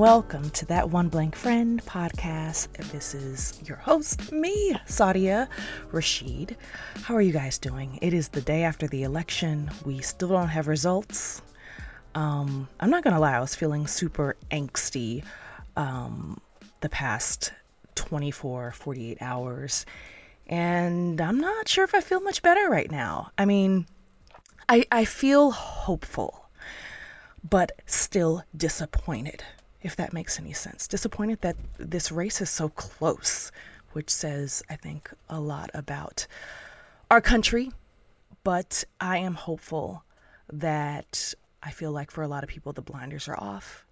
welcome to That One Blank Friend podcast. This is your host, me, Sadia Rashid. How are you guys doing? It is the day after the election. We still don't have results. Um, I'm not gonna lie, I was feeling super angsty um, the past 24, 48 hours. And I'm not sure if I feel much better right now. I mean, I, I feel hopeful, but still disappointed, if that makes any sense. Disappointed that this race is so close, which says, I think, a lot about our country. But I am hopeful that I feel like for a lot of people, the blinders are off.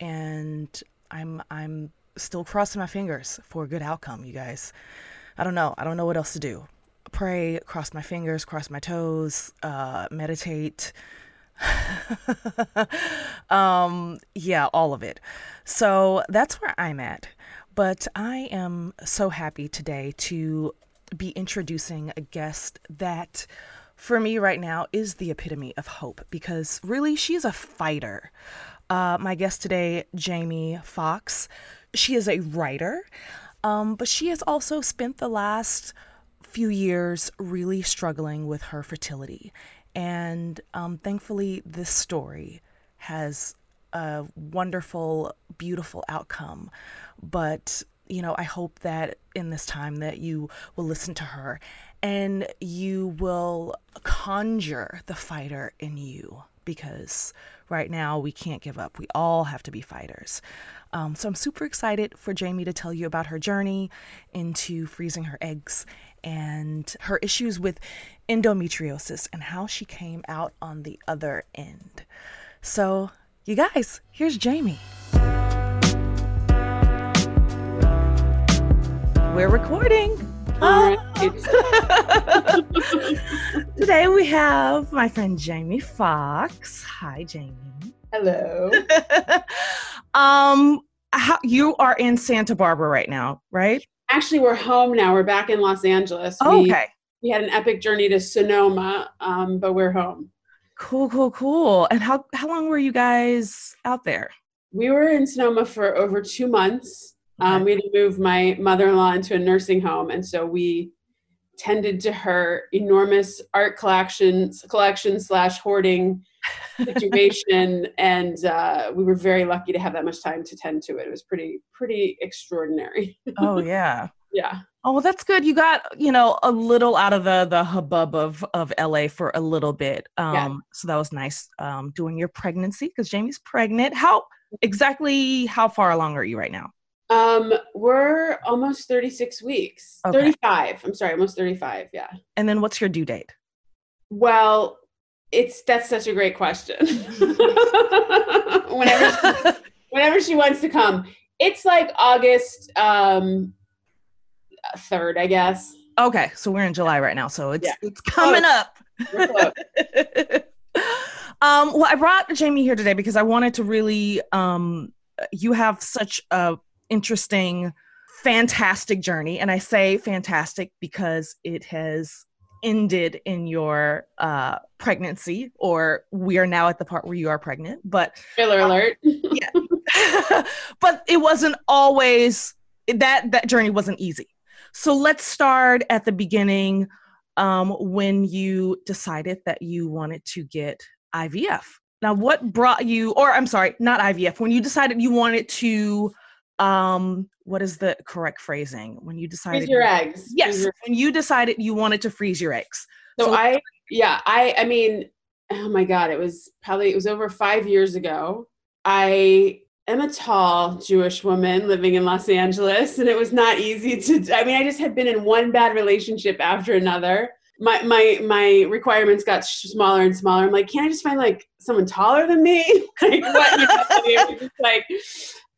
And I'm, I'm still crossing my fingers for a good outcome, you guys. I don't know. I don't know what else to do. Pray, cross my fingers, cross my toes, uh, meditate. um, yeah, all of it. So that's where I'm at. But I am so happy today to be introducing a guest that, for me right now, is the epitome of hope because really she's a fighter. Uh, my guest today, Jamie Fox, she is a writer. Um, but she has also spent the last few years really struggling with her fertility. And um, thankfully, this story has a wonderful, beautiful outcome. But, you know, I hope that in this time that you will listen to her and you will conjure the fighter in you because right now we can't give up. We all have to be fighters. Um, so I'm super excited for Jamie to tell you about her journey into freezing her eggs and her issues with endometriosis and how she came out on the other end. So, you guys, here's Jamie. We're recording. Today we have my friend Jamie Fox. Hi, Jamie. Hello. um, how you are in Santa Barbara right now, right? Actually, we're home now. We're back in Los Angeles. Oh, we, okay. We had an epic journey to Sonoma, um, but we're home. Cool, cool, cool. And how how long were you guys out there? We were in Sonoma for over two months. Um, we had to move my mother-in-law into a nursing home, and so we tended to her enormous art collections collection slash hoarding situation. And uh, we were very lucky to have that much time to tend to it. It was pretty pretty extraordinary. Oh yeah. Yeah. Oh well that's good. You got you know a little out of the the hubbub of of la for a little bit. Um yeah. so that was nice um doing your pregnancy because jamie's pregnant. How exactly how far along are you right now um we're almost 36 weeks okay. 35 i'm sorry almost 35 yeah and then what's your due date well it's that's such a great question. whenever she, whenever she wants to come, it's like August um third, I guess. Okay, so we're in July right now, so it's yeah. it's coming close. up. um, well, I brought Jamie here today because I wanted to really um, you have such a interesting, fantastic journey, and I say fantastic because it has ended in your uh, pregnancy, or we are now at the part where you are pregnant. But spoiler um, alert. yeah, but it wasn't always that that journey wasn't easy. So let's start at the beginning um, when you decided that you wanted to get IVF. Now, what brought you, or I'm sorry, not IVF, when you decided you wanted to um what is the correct phrasing? When you decided freeze your eggs. Yes your- when you decided you wanted to freeze your eggs. So, so i yeah i i mean oh my god it was probably it was over five years ago. I am a tall jewish woman living in los angeles and it was not easy to i mean i just had been in one bad relationship after another. My my my requirements got smaller and smaller. I'm like can i just find like someone taller than me? Like what you know, like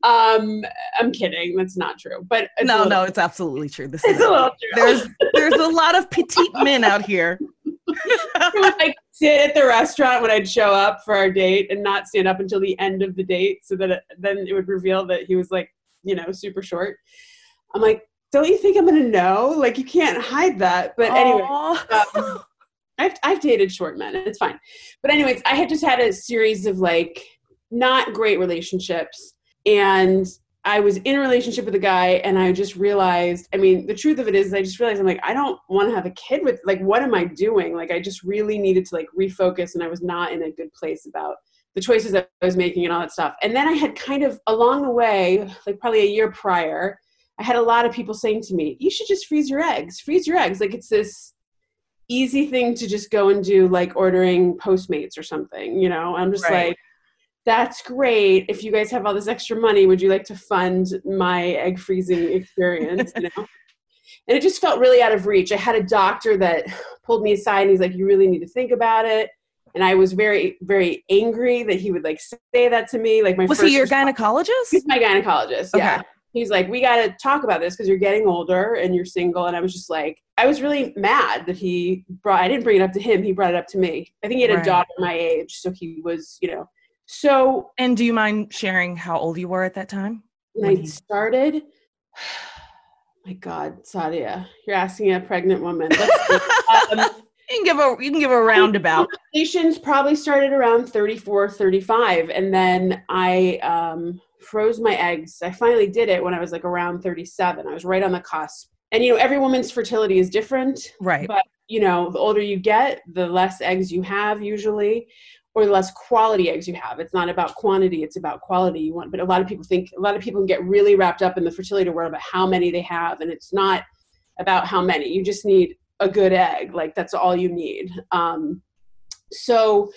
um, I'm kidding. That's not true. But no, little, no, it's absolutely true. This is a little true. There's there's a lot of petite men out here. I would like sit at the restaurant when I'd show up for our date and not stand up until the end of the date, so that it, then it would reveal that he was like, you know, super short. I'm like, don't you think I'm gonna know? Like, you can't hide that. But anyway. Um, I've, I've dated short men. It's fine. But anyways, I had just had a series of like not great relationships and I was in a relationship with a guy and I just realized, I mean, the truth of it is I just realized I'm like, I don't want to have a kid with like what am I doing? Like I just really needed to like refocus and I was not in a good place about the choices that I was making and all that stuff. And then I had kind of along the way, like probably a year prior, I had a lot of people saying to me, You should just freeze your eggs. Freeze your eggs. Like it's this easy thing to just go and do like ordering Postmates or something, you know? I'm just right. like that's great. If you guys have all this extra money, would you like to fund my egg freezing experience? you know? And it just felt really out of reach. I had a doctor that pulled me aside and he's like, You really need to think about it. And I was very, very angry that he would like say that to me. Like my was he your gynecologist? He's my gynecologist. Okay. Yeah. He's like, we got to talk about this because you're getting older and you're single. And I was just like, I was really mad that he brought. I didn't bring it up to him. He brought it up to me. I think he had a daughter my age, so he was, you know, so, and do you mind sharing how old you were at that time? When I started, my God, Sadia, you're asking a pregnant woman. um, you can give a you can give a roundabout. Patients probably started around 34, 35, and then I um, froze my eggs. I finally did it when I was like around 37. I was right on the cusp. And you know, every woman's fertility is different, right? But you know, the older you get, the less eggs you have usually or the less quality eggs you have. It's not about quantity, it's about quality you want. But a lot of people think a lot of people get really wrapped up in the fertility world about how many they have, and it's not about how many. You just need a good egg. Like that's all you need. Um, so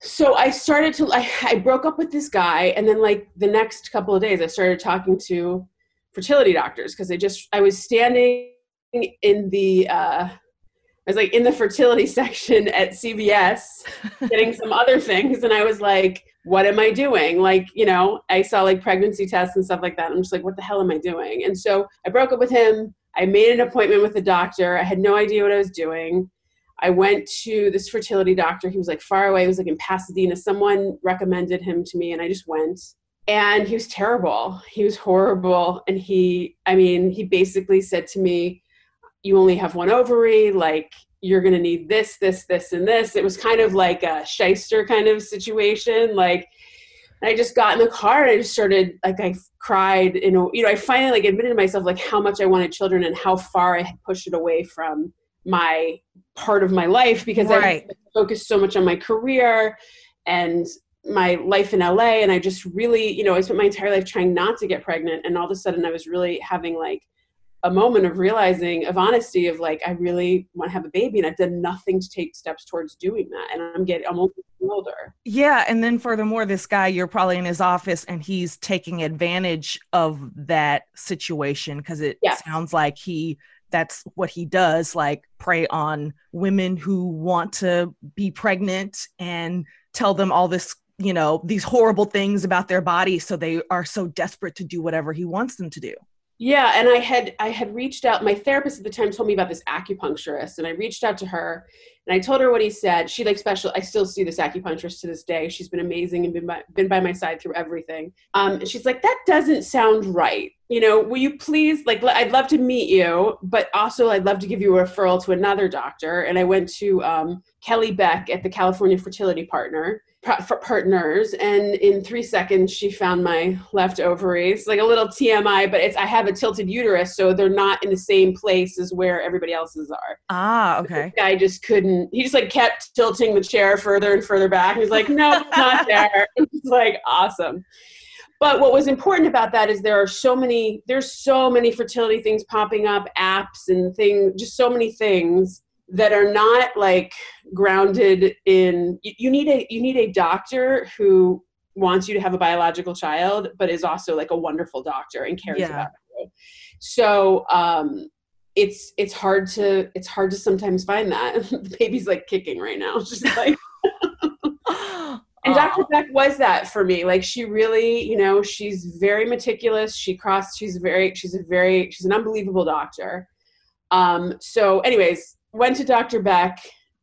so I started to I, I broke up with this guy and then like the next couple of days I started talking to fertility doctors because I just I was standing in the uh I was like in the fertility section at CVS getting some other things. And I was like, what am I doing? Like, you know, I saw like pregnancy tests and stuff like that. I'm just like, what the hell am I doing? And so I broke up with him. I made an appointment with the doctor. I had no idea what I was doing. I went to this fertility doctor. He was like far away. He was like in Pasadena. Someone recommended him to me, and I just went. And he was terrible. He was horrible. And he, I mean, he basically said to me, you only have one ovary, like you're going to need this, this, this, and this. It was kind of like a shyster kind of situation. Like, I just got in the car and I just started, like, I cried. You know, you know, I finally like admitted to myself like how much I wanted children and how far I had pushed it away from my part of my life because right. I focused so much on my career and my life in LA. And I just really, you know, I spent my entire life trying not to get pregnant. And all of a sudden I was really having like a moment of realizing of honesty of like i really want to have a baby and i've done nothing to take steps towards doing that and i'm getting i'm older yeah and then furthermore this guy you're probably in his office and he's taking advantage of that situation because it yes. sounds like he that's what he does like prey on women who want to be pregnant and tell them all this you know these horrible things about their body so they are so desperate to do whatever he wants them to do yeah, and I had I had reached out. My therapist at the time told me about this acupuncturist, and I reached out to her and I told her what he said. She like special. I still see this acupuncturist to this day. She's been amazing and been by, been by my side through everything. Um, and she's like, that doesn't sound right. You know, will you please like? I'd love to meet you, but also I'd love to give you a referral to another doctor. And I went to um, Kelly Beck at the California Fertility Partner partners and in three seconds she found my left ovaries like a little tmi but it's i have a tilted uterus so they're not in the same place as where everybody else's are. Ah okay. guy just couldn't he just like kept tilting the chair further and further back. He's like no not there. It's like awesome. But what was important about that is there are so many there's so many fertility things popping up apps and things just so many things that are not like grounded in you need a you need a doctor who wants you to have a biological child but is also like a wonderful doctor and cares yeah. about you. So um it's it's hard to it's hard to sometimes find that. The baby's like kicking right now. Just like and dr beck was that for me. Like she really you know she's very meticulous. She crossed she's very she's a very she's an unbelievable doctor. Um so anyways went to Dr. Beck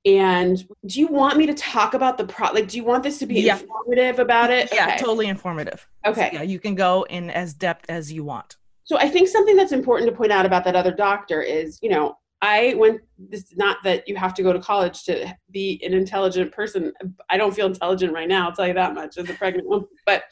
and do you want me to talk about the pro like do you want this to be yeah. informative about it yeah okay. totally informative okay so, yeah you can go in as depth as you want so i think something that's important to point out about that other doctor is you know i went this not that you have to go to college to be an intelligent person i don't feel intelligent right now i'll tell you that much as a pregnant woman but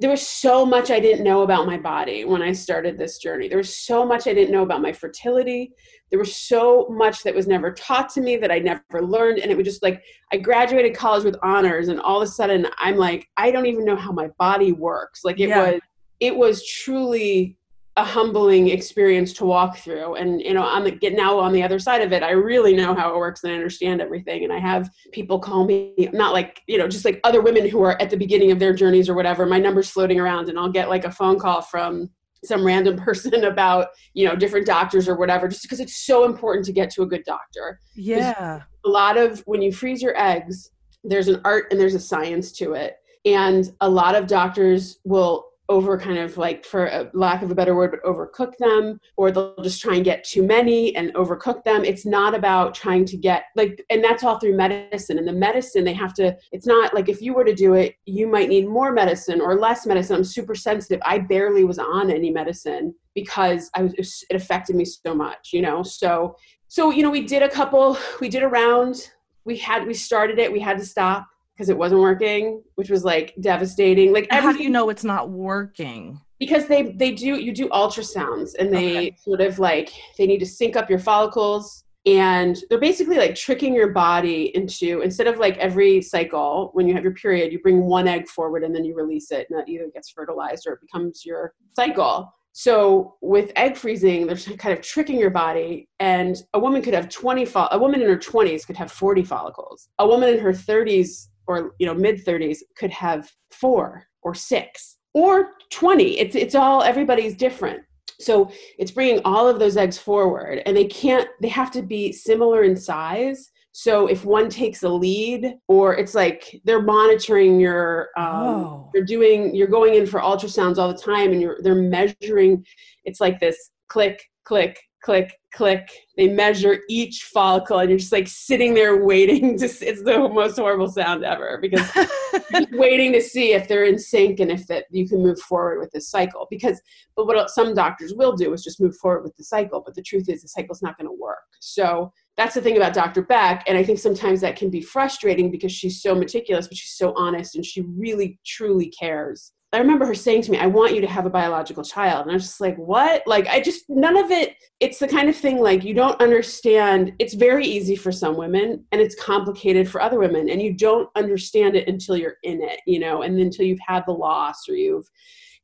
there was so much I didn't know about my body when I started this journey. There was so much I didn't know about my fertility. There was so much that was never taught to me that I never learned. And it was just like, I graduated college with honors, and all of a sudden I'm like, I don't even know how my body works. Like it yeah. was, it was truly a humbling experience to walk through. And you know on the get now on the other side of it i really know how it works and i understand everything. And i have people call me not like you know just like other women who are at the beginning of their journeys or whatever. My number's floating around and i'll get like a phone call from some random person about you know different doctors or whatever just because it's so important to get to a good doctor. Yeah. a lot of when you freeze your eggs there's an art and there's a science to it. And a lot of doctors will over kind of like for a lack of a better word but overcook them or they'll just try and get too many and overcook them. It's not about trying to get like and that's all through medicine. And the medicine they have to it's not like if you were to do it you might need more medicine or less medicine. I'm super sensitive. I barely was on any medicine because i was it affected me so much you know? So so you know we did a couple we did a round. We had we started it. We had to stop because it wasn't working, which was like devastating. Like how do you know it's not working? Because they they do you do ultrasounds and they okay. sort of like they need to sync up your follicles and they're basically like tricking your body into instead of like every cycle when you have your period you bring one egg forward and then you release it and that either gets fertilized or it becomes your cycle so with egg freezing they're kind of tricking your body and a woman could have 20 fo- a woman in her 20s could have 40 follicles a woman in her 30s or you know mid 30s could have four or six or 20 it's it's all everybody's different. So it's bringing all of those eggs forward and they can't they have to be similar in size. So if one takes a lead or it's like they're monitoring your um, oh. you're doing you're going in for ultrasounds all the time and you're they're measuring it's like this click click click, click. They measure each follicle, and you're just like sitting there waiting to. See, it's the most horrible sound ever because waiting to see if they're in sync and if that you can move forward with this cycle. Because, but what some doctors will do is just move forward with the cycle. But the truth is, the cycle's not going to work. So that's the thing about Dr. Beck. And I think sometimes that can be frustrating because she's so meticulous, but she's so honest and she really, truly cares I remember her saying to me, I want you to have a biological child. And I was just like, what? Like, I just, none of it, it's the kind of thing like you don't understand. It's very easy for some women and it's complicated for other women. And you don't understand it until you're in it, you know, and until you've had the loss or you've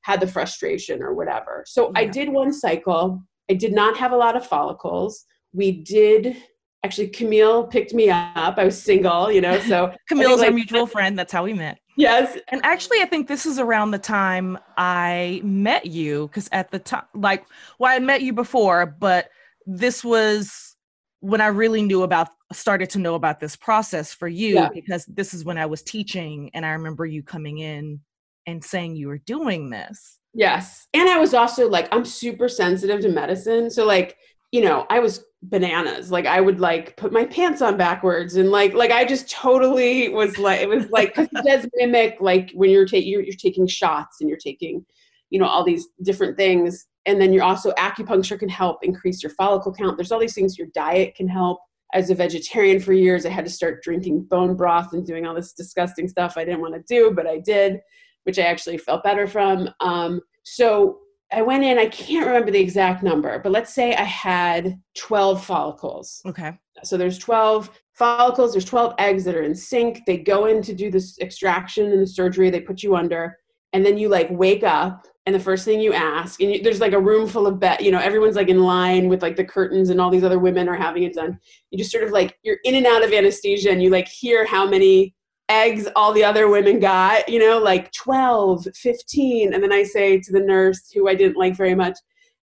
had the frustration or whatever. So yeah. I did one cycle. I did not have a lot of follicles. We did actually camille picked me up i was single you know so camille's like, our mutual friend that's how we met yes. And actually i think this is around the time i met you because at the time like well i met you before but this was when i really knew about started to know about this process for you yeah. because this is when i was teaching and i remember you coming in and saying you were doing this. Yes. And i was also like i'm super sensitive to medicine. So like you know, I was bananas. Like I would like put my pants on backwards and like like I just totally was like it was like cause it does mimic like when you're taking you're, you're taking shots and you're taking, you know, all these different things. And then you're also acupuncture can help increase your follicle count. There's all these things your diet can help. As a vegetarian for years, I had to start drinking bone broth and doing all this disgusting stuff I didn't want to do, but I did, which I actually felt better from. Um, so I went in, I can't remember the exact number, but let's say I had 12 follicles. Okay. So there's 12 follicles, there's 12 eggs that are in sync. They go in to do this extraction and the surgery, they put you under, and then you like wake up and the first thing you ask and you, there's like a room full of bed you know everyone's like in line with like the curtains and all these other women are having it done you just sort of like you're in and out of anesthesia and you like hear how many eggs all the other women got, you know, like 12, 15. And then I say to the nurse, who I didn't like very much,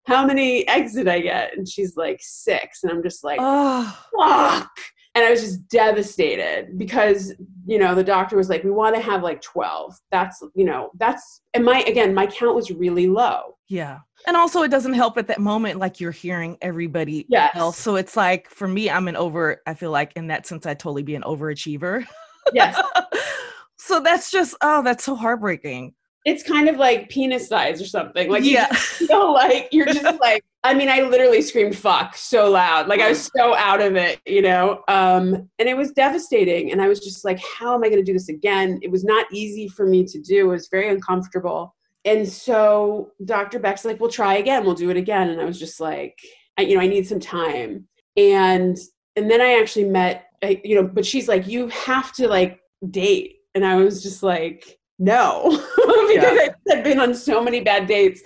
how many eggs did I get? And she's like, six. And I'm just like, oh. fuck. And I was just devastated because, you know, the doctor was like, we want to have like 12. That's, you know, that's, and my, again, my count was really low. Yeah. And also, it doesn't help at that moment, like you're hearing everybody yes. else. So it's like, for me, I'm an over, I feel like in that sense, I'd totally be an overachiever. Yes. so that's just oh, that's so heartbreaking. It's kind of like penis size or something. Like yeah. you like you're just like I mean, I literally screamed fuck so loud. Like I was so out of it, you know? Um, and it was devastating. And I was just like, how am I gonna do this again? It was not easy for me to do. It was very uncomfortable. and so Dr. Beck's like, we'll try again. We'll do it again. And I was just like, I, you know, I need some time. And and then I actually met, I, you know, but she's like, you have to like date. And I was just like, no, because yeah. I had been on so many bad dates.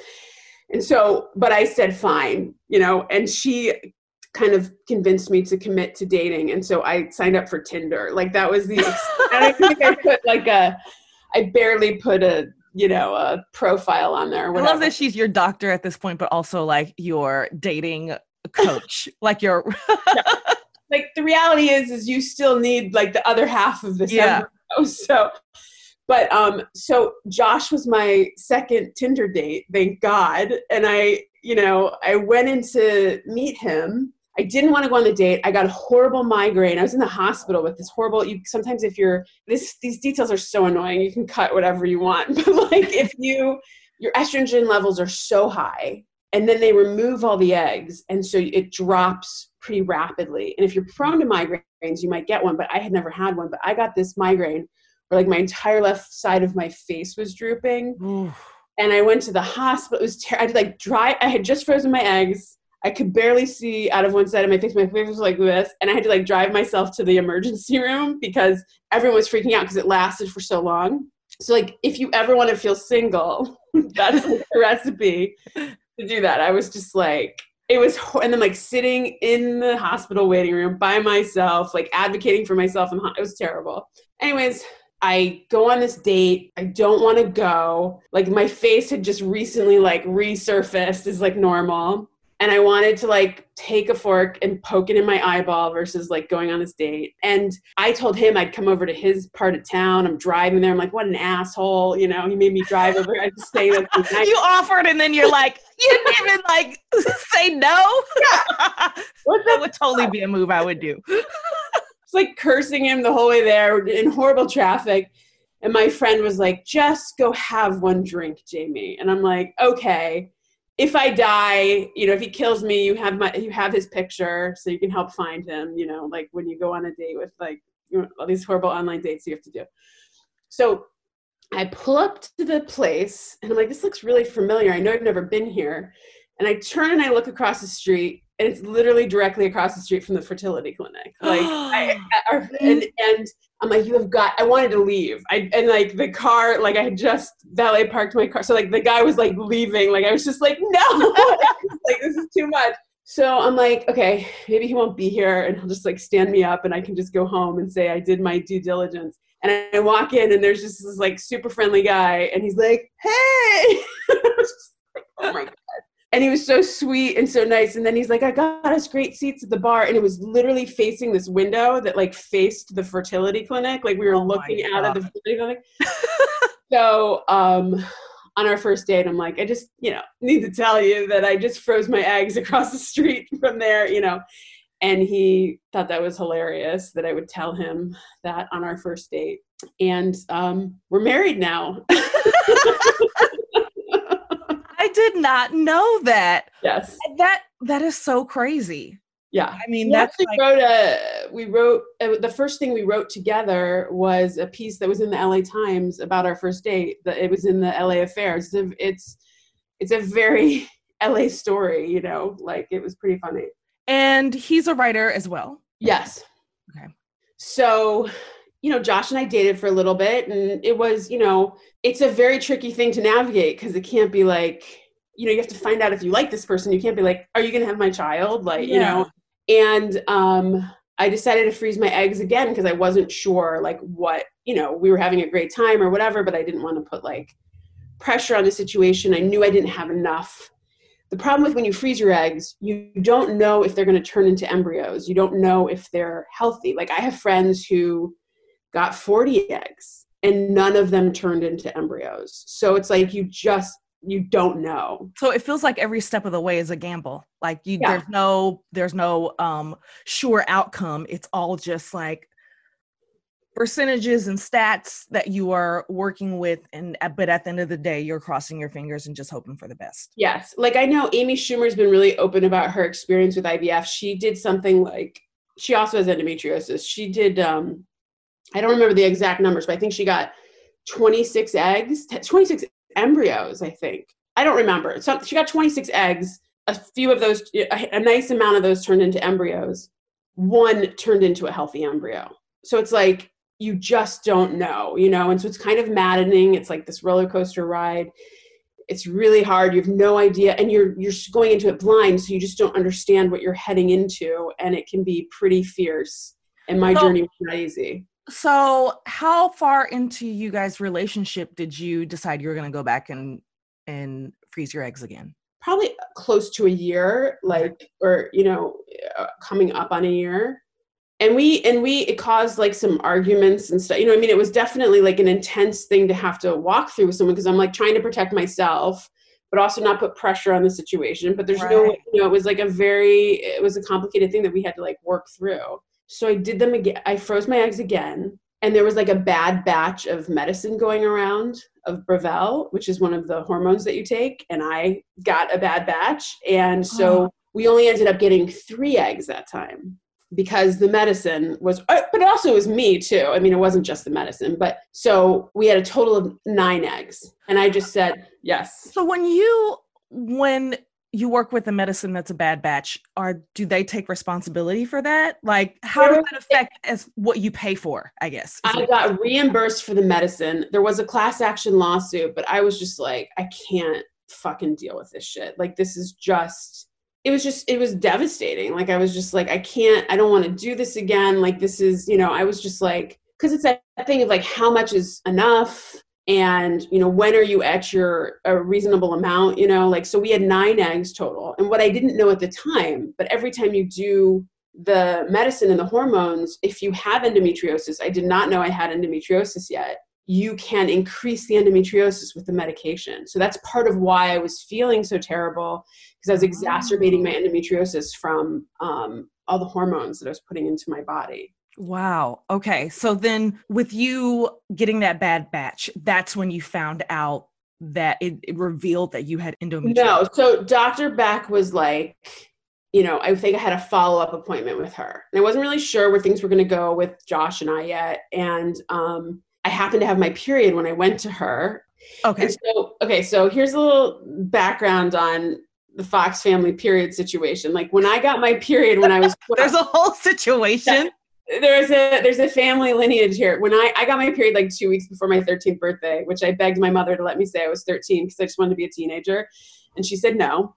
And so, but I said, fine, you know, and she kind of convinced me to commit to dating. And so I signed up for Tinder. Like that was the, and I think I put like a, I barely put a, you know, a profile on there. I love that she's your doctor at this point, but also like your dating coach, like your. yeah. Like the reality is, is you still need like the other half of this. Yeah. So, but um, so Josh was my second Tinder date, thank God, and I, you know, I went in to meet him I didn't want to go on the date. I got a horrible migraine. I was in the hospital with this horrible. You sometimes if you're this these details are so annoying. You can cut whatever you want, but like if you your estrogen levels are so high, and then they remove all the eggs, and so it drops pretty rapidly. And if you're prone to migraines, you might get one. But I had never had one. But I got this migraine where like my entire left side of my face was drooping. and I went to the hospital. It was ter- I did like dry. I had just frozen my eggs I could barely see out of one side of my face. My face was like this, and I had to like drive myself to the emergency room because everyone was freaking out because it lasted for so long. So like, if you ever want to feel single, that's like the recipe to do that. I was just like, it was, and then like sitting in the hospital waiting room by myself, like advocating for myself, and it was terrible. Anyways, I go on this date. I don't want to go. Like my face had just recently like resurfaced as like normal and I wanted to like take a fork and poke it in my eyeball versus like going on this date. And I told him I'd come over to his part of town. I'm driving there. I'm like, what an asshole. You know, he made me drive over. I just stay with You offered and then you're like, you didn't even like say no. Yeah. that would totally be a move I would do. it's like cursing him the whole way there in horrible traffic. And my friend was like, just go have one drink, Jamie. And I'm like, okay if I die, you know, if he kills me, you have my you have his picture, so you can help find him. You know, like when you go on a date with like you know, all these horrible online dates you have to do. So I pull up to the place and I'm like, this looks really familiar. I know I've never been here. And I turn and I look across the street, it's literally directly across the street from the fertility clinic. Like, I, I, and and I'm like, you have got. I wanted to leave. I and like the car, like I had just valet parked my car, so like the guy was like leaving. Like I was just like, no, like this is too much. So I'm like, okay, maybe he won't be here, and he'll just like stand me up, and I can just go home and say I did my due diligence. And I walk in, and there's just this like super friendly guy, and he's like, hey. like, oh my god and he was so sweet and so nice. And then he's like i got us great seats at the bar. And it was literally facing this window that like faced the fertility clinic. Like we were oh looking out of the fertility clinic. So um on our first date i'm like i just you know need to tell you that i just froze my eggs across the street from there you know. And he thought that was hilarious that i would tell him that on our first date. And um, we're married now I did not know that. Yes. That that is so crazy. Yeah. I mean, we that's like, wrote a we wrote uh, the first thing we wrote together was a piece that was in the LA Times about our first date. That it was in the LA Affairs. It's it's a very LA story, you know, like it was pretty funny. And he's a writer as well. Yes. Okay. So you know, Josh and I dated for a little bit, and it was, you know, it's a very tricky thing to navigate because it can't be like, you know, you have to find out if you like this person. You can't be like, are you going to have my child? Like, yeah. you know, and um, I decided to freeze my eggs again because I wasn't sure, like, what, you know, we were having a great time or whatever, but I didn't want to put like pressure on the situation. I knew I didn't have enough. The problem with when you freeze your eggs, you don't know if they're going to turn into embryos. You don't know if they're healthy. Like, I have friends who, got 40 eggs and none of them turned into embryos. So it's like you just you don't know. So it feels like every step of the way is a gamble. Like you yeah. there's no there's no um sure outcome. It's all just like percentages and stats that you are working with and but at the end of the day you're crossing your fingers and just hoping for the best. Yes. Like I know Amy Schumer's been really open about her experience with IVF. She did something like she also has endometriosis. She did um I don't remember the exact numbers, but I think she got 26 eggs, 26 embryos, I think. I don't remember. So she got 26 eggs. A few of those, a, nice amount of those turned into embryos. One turned into a healthy embryo. So it's like you just don't know, you know? And so it's kind of maddening. It's like this roller coaster ride. It's really hard. You have no idea. And you're you're going into it blind, so you just don't understand what you're heading into. And it can be pretty fierce. And my so, journey was not easy. So how far into you guys' relationship did you decide you were gonna go back and and freeze your eggs again? Probably close to a year, like or you know, uh, coming up on a year and we and we it caused like some arguments and stuff you know i mean it was definitely like an intense thing to have to walk through with someone because i'm like trying to protect myself but also not put pressure on the situation but there's right. no you know it was like a very it was a complicated thing that we had to like work through so i did them again i froze my eggs again and there was like a bad batch of medicine going around of Bravelle, which is one of the hormones that you take, and I got a bad batch, and so oh. we only ended up getting three eggs that time because the medicine was uh, but also it was me too. I mean it wasn't just the medicine but so we had a total of nine eggs. And i just said yes. So when you when you work with a medicine that's a bad batch or do they take responsibility for that? Like how does that affect as what you pay for i guess i got reimbursed for the medicine. There was a class action lawsuit but i was just like i can't fucking deal with this shit. Like this is just it was just it was devastating. Like i was just like i can't i don't want to do this again. Like this is you know i was just like because it's that thing of like how much is enough and you know when are you at your a reasonable amount you know? Like so we had nine eggs total. And what i didn't know at the time but every time you do the medicine and the hormones if you have endometriosis i did not know i had endometriosis yet you can increase the endometriosis with the medication. So that's part of why i was feeling so terrible because I was exacerbating my endometriosis from um, all the hormones that I was putting into my body. Wow. Okay. So then, with you getting that bad batch, that's when you found out that it, it revealed that you had endometriosis. No. So Dr. Beck was like, you know, I think I had a follow up appointment with her, and I wasn't really sure where things were going to go with Josh and I yet. And um, I happened to have my period when I went to her. Okay. And so, okay. So here's a little background on the Fox family period situation. Like when I got my period when I was there's a whole situation. There's a there's a family lineage here. When I I got my period like two weeks before my 13th birthday, which I begged my mother to let me say I was 13 because I just wanted to be a teenager, and she said no.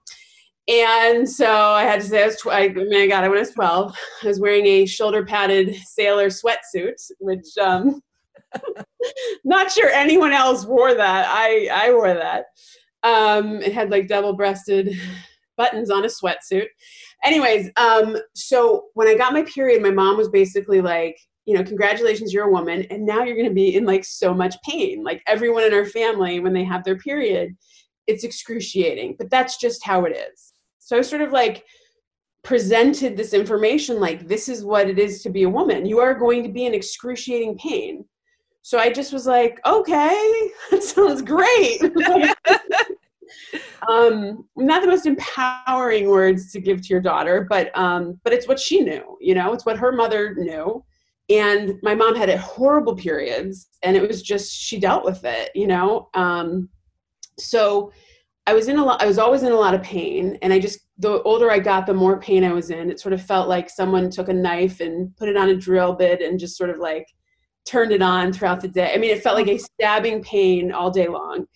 And so I had to say I was. Tw- I, I mean, I got it when I was 12. I was wearing a shoulder padded sailor sweatsuit, which um, not sure anyone else wore that. I I wore that. Um, it had like double breasted buttons on a sweatsuit. Anyways, um, so when I got my period, my mom was basically like, you know, congratulations, you're a woman, and now you're going to be in like so much pain. Like everyone in our family, when they have their period, it's excruciating, but that's just how it is. So I sort of like presented this information like, this is what it is to be a woman. You are going to be in excruciating pain. So I just was like, okay, that sounds great. um, not the most empowering words to give to your daughter, but um, but it's what she knew. You know, it's what her mother knew. And my mom had horrible periods, and it was just she dealt with it. You know, um, so I was in a lot. I was always in a lot of pain, and I just the older I got, the more pain I was in. It sort of felt like someone took a knife and put it on a drill bit and just sort of like turned it on throughout the day. I mean, it felt like a stabbing pain all day long.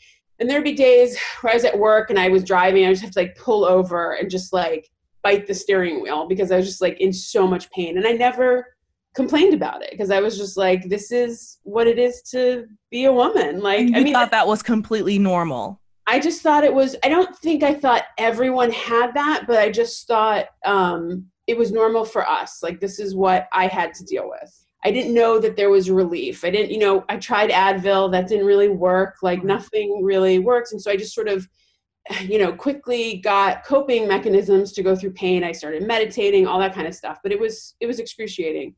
And there'd be days where I was at work and I was driving, I just have to like pull over and just like bite the steering wheel because I was just like in so much pain. And I never complained about it because I was just like, this is what it is to be a woman. Like, you I mean, thought that was completely normal. I just thought it was, I don't think I thought everyone had that, but I just thought um, it was normal for us. Like, this is what I had to deal with. I didn't know that there was relief. I didn't, you know, I tried Advil, that didn't really work. Like mm-hmm. nothing really works. And so I just sort of, you know, quickly got coping mechanisms to go through pain. I started meditating, all that kind of stuff. But it was it was excruciating.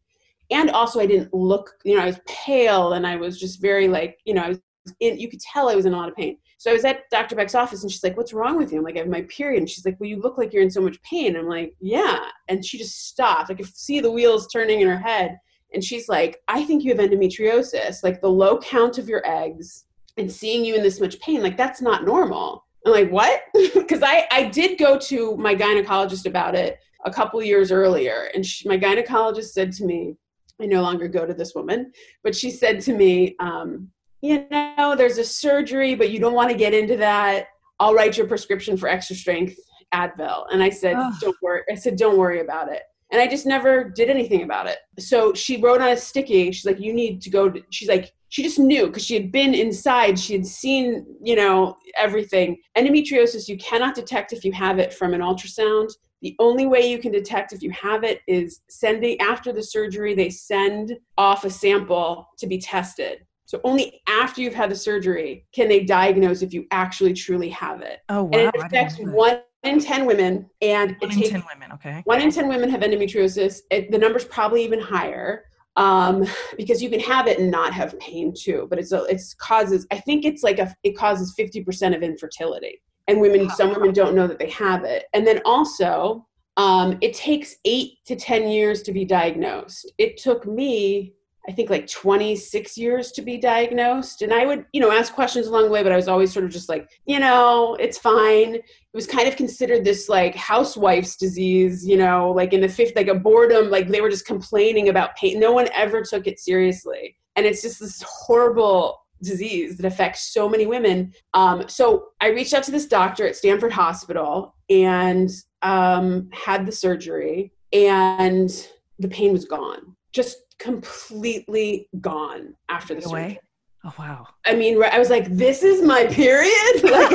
And also I didn't look, you know, I was pale and I was just very like, you know, I was in, you could tell I was in a lot of pain. So I was at Dr. Beck's office and she's like, What's wrong with you? I'm like, I have my period. And she's like, Well, you look like you're in so much pain. I'm like, Yeah. And she just stopped. I could see the wheels turning in her head and she's like, I think you have endometriosis. Like the low count of your eggs and seeing you in this much pain, like that's not normal. I'm like, what? Because I, I did go to my gynecologist about it a couple years earlier. And she, my gynecologist said to me, I no longer go to this woman, but she said to me, um, you know, there's a surgery, but you don't want to get into that. I'll write your prescription for extra strength Advil. And I said, Ugh. don't worry. I said, don't worry about it. And I just never did anything about it. So she wrote on a sticky, she's like, you need to go. To, she's like, she just knew because she had been inside. She had seen, you know, everything. Endometriosis, you cannot detect if you have it from an ultrasound. The only way you can detect if you have it is sending, after the surgery, they send off a sample to be tested. So only after you've had the surgery can they diagnose if you actually truly have it. Oh wow! And it affects one in 10 women and one in takes, 10 women okay. one in 10 women have endometriosis. It, the number's probably even higher um, because you can have it and not have pain too but it's a, it's causes i think it's like a it causes 50% of infertility. And women some women don't know that they have it. And then also um, it takes eight to 10 years to be diagnosed. It took me I think like 26 years to be diagnosed. And I would, you know, ask questions along the way, but I was always sort of just like, you know, it's fine. It was kind of considered this like housewife's disease, you know, like in the fifth, like a boredom, like they were just complaining about pain. No one ever took it seriously. And it's just this horrible disease that affects so many women. Um, so I reached out to this doctor at Stanford Hospital and um, had the surgery, and the pain was gone. Just completely gone after the surgery. Away. Oh wow! I mean, I was like, "This is my period." Like,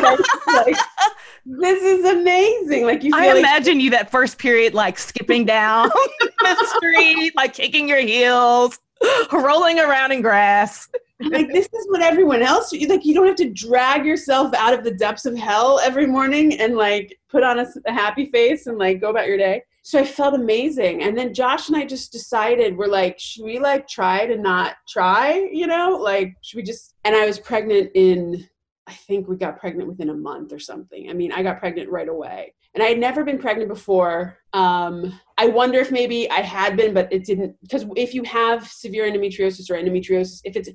like this is amazing. Like you. I like- imagine you that first period, like skipping down the street, like kicking your heels, rolling around in grass. like this is what everyone else like. You don't have to drag yourself out of the depths of hell every morning and like put on a, a happy face and like go about your day so I felt amazing. And then Josh and I just decided we're like, should we like try to not try? You know, like should we just? And I was pregnant in, I think we got pregnant within a month or something. I mean, I got pregnant right away, and I had never been pregnant before. Um, I wonder if maybe I had been, but it didn't. Because if you have severe endometriosis or endometriosis, if it's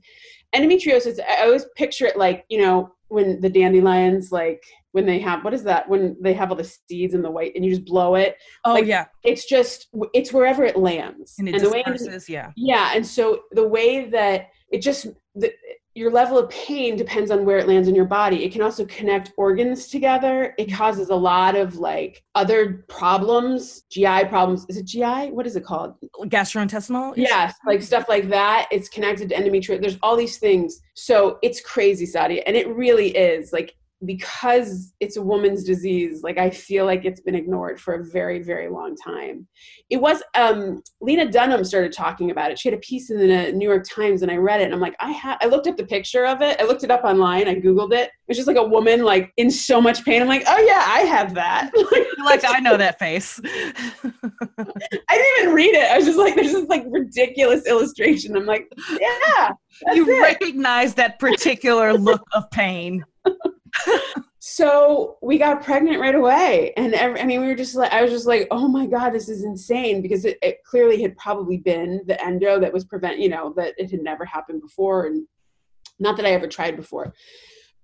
endometriosis, I always picture it like you know when the dandelions like when they have what is that? When they have all the seeds in the white and you just blow it? Oh like, yeah. it's just it's wherever it lands. And, it and the way yeah. Yeah and so the way that it just the, your level of pain depends on where it lands in your body. It can also connect organs together. It mm-hmm. causes a lot of like other problems, GI problems. Is it GI? What is it called? Gastrointestinal? Yes, like stuff like that. It's connected to endometriosis. There's all these things. So it's crazy, Sadia. And it really is. Like because it's a woman's disease like i feel like it's been ignored for a very very long time. It was um lena dunham started talking about it. She had a piece in the new york times and i read it and i'm like i had i looked up the picture of it. I looked it up online. I googled it. It's just like a woman like in so much pain. I'm like oh yeah i have that. Like i know that face. I didn't even read it. I was just like there's this like ridiculous illustration. I'm like yeah you it. recognize that particular look of pain so we got pregnant right away and every, i mean we were just like i was just like oh my god this is insane because it, it, clearly had probably been the endo that was prevent you know that it had never happened before and not that i ever tried before.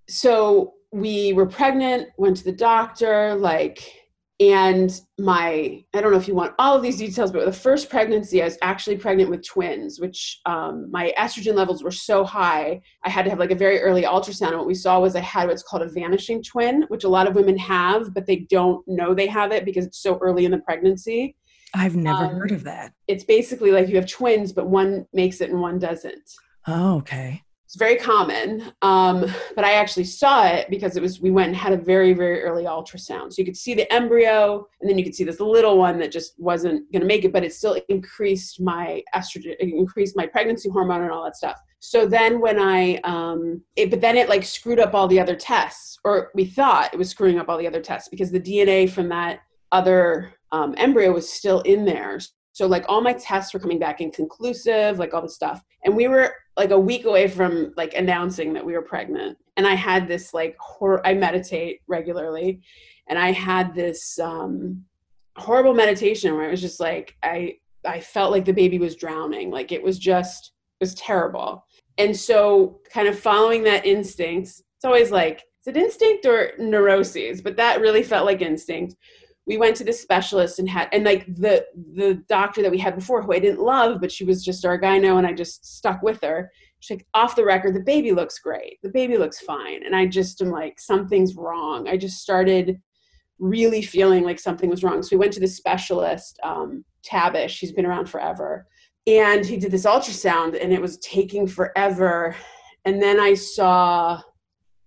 So we were pregnant went to the doctor like and my i don't know if you want all of these details but the first pregnancy i was actually pregnant with twins which um, my estrogen levels were so high i had to have like a very early ultrasound. And what we saw was i had what's called a vanishing twin which a lot of women have but they don't know they have it because it's so early in the pregnancy. I've never um, heard of that. it's basically like you have twins but one makes it and one doesn't. Oh okay very common, um, but I actually saw it because it was we went and had a very very early ultrasound, so you could see the embryo, and then you could see this little one that just wasn't going to make it, but it still increased my estrogen, increased my pregnancy hormone, and all that stuff. So then when I, um, it, but then it like screwed up all the other tests, or we thought it was screwing up all the other tests because the DNA from that other um, embryo was still in there. So like all my tests were coming back inconclusive, like all the stuff. And we were like a week away from like announcing that we were pregnant. And I had this like hor- I meditate regularly and I had this um horrible meditation where I was just like I I felt like the baby was drowning. Like it was just was terrible. And so, kind of following that instinct, it's always like, is it instinct or neuroses? But that really felt like instinct. We went to the specialist and had, and like the the doctor that we had before, who I didn't love, but she was just our gyno, and I just stuck with her. She's like, off the record, the baby looks great. The baby looks fine. And I just am like, something's wrong. I just started really feeling like something was wrong. So we went to the specialist, um, Tabish. She's been around forever and he did this ultrasound and it was taking forever and then i saw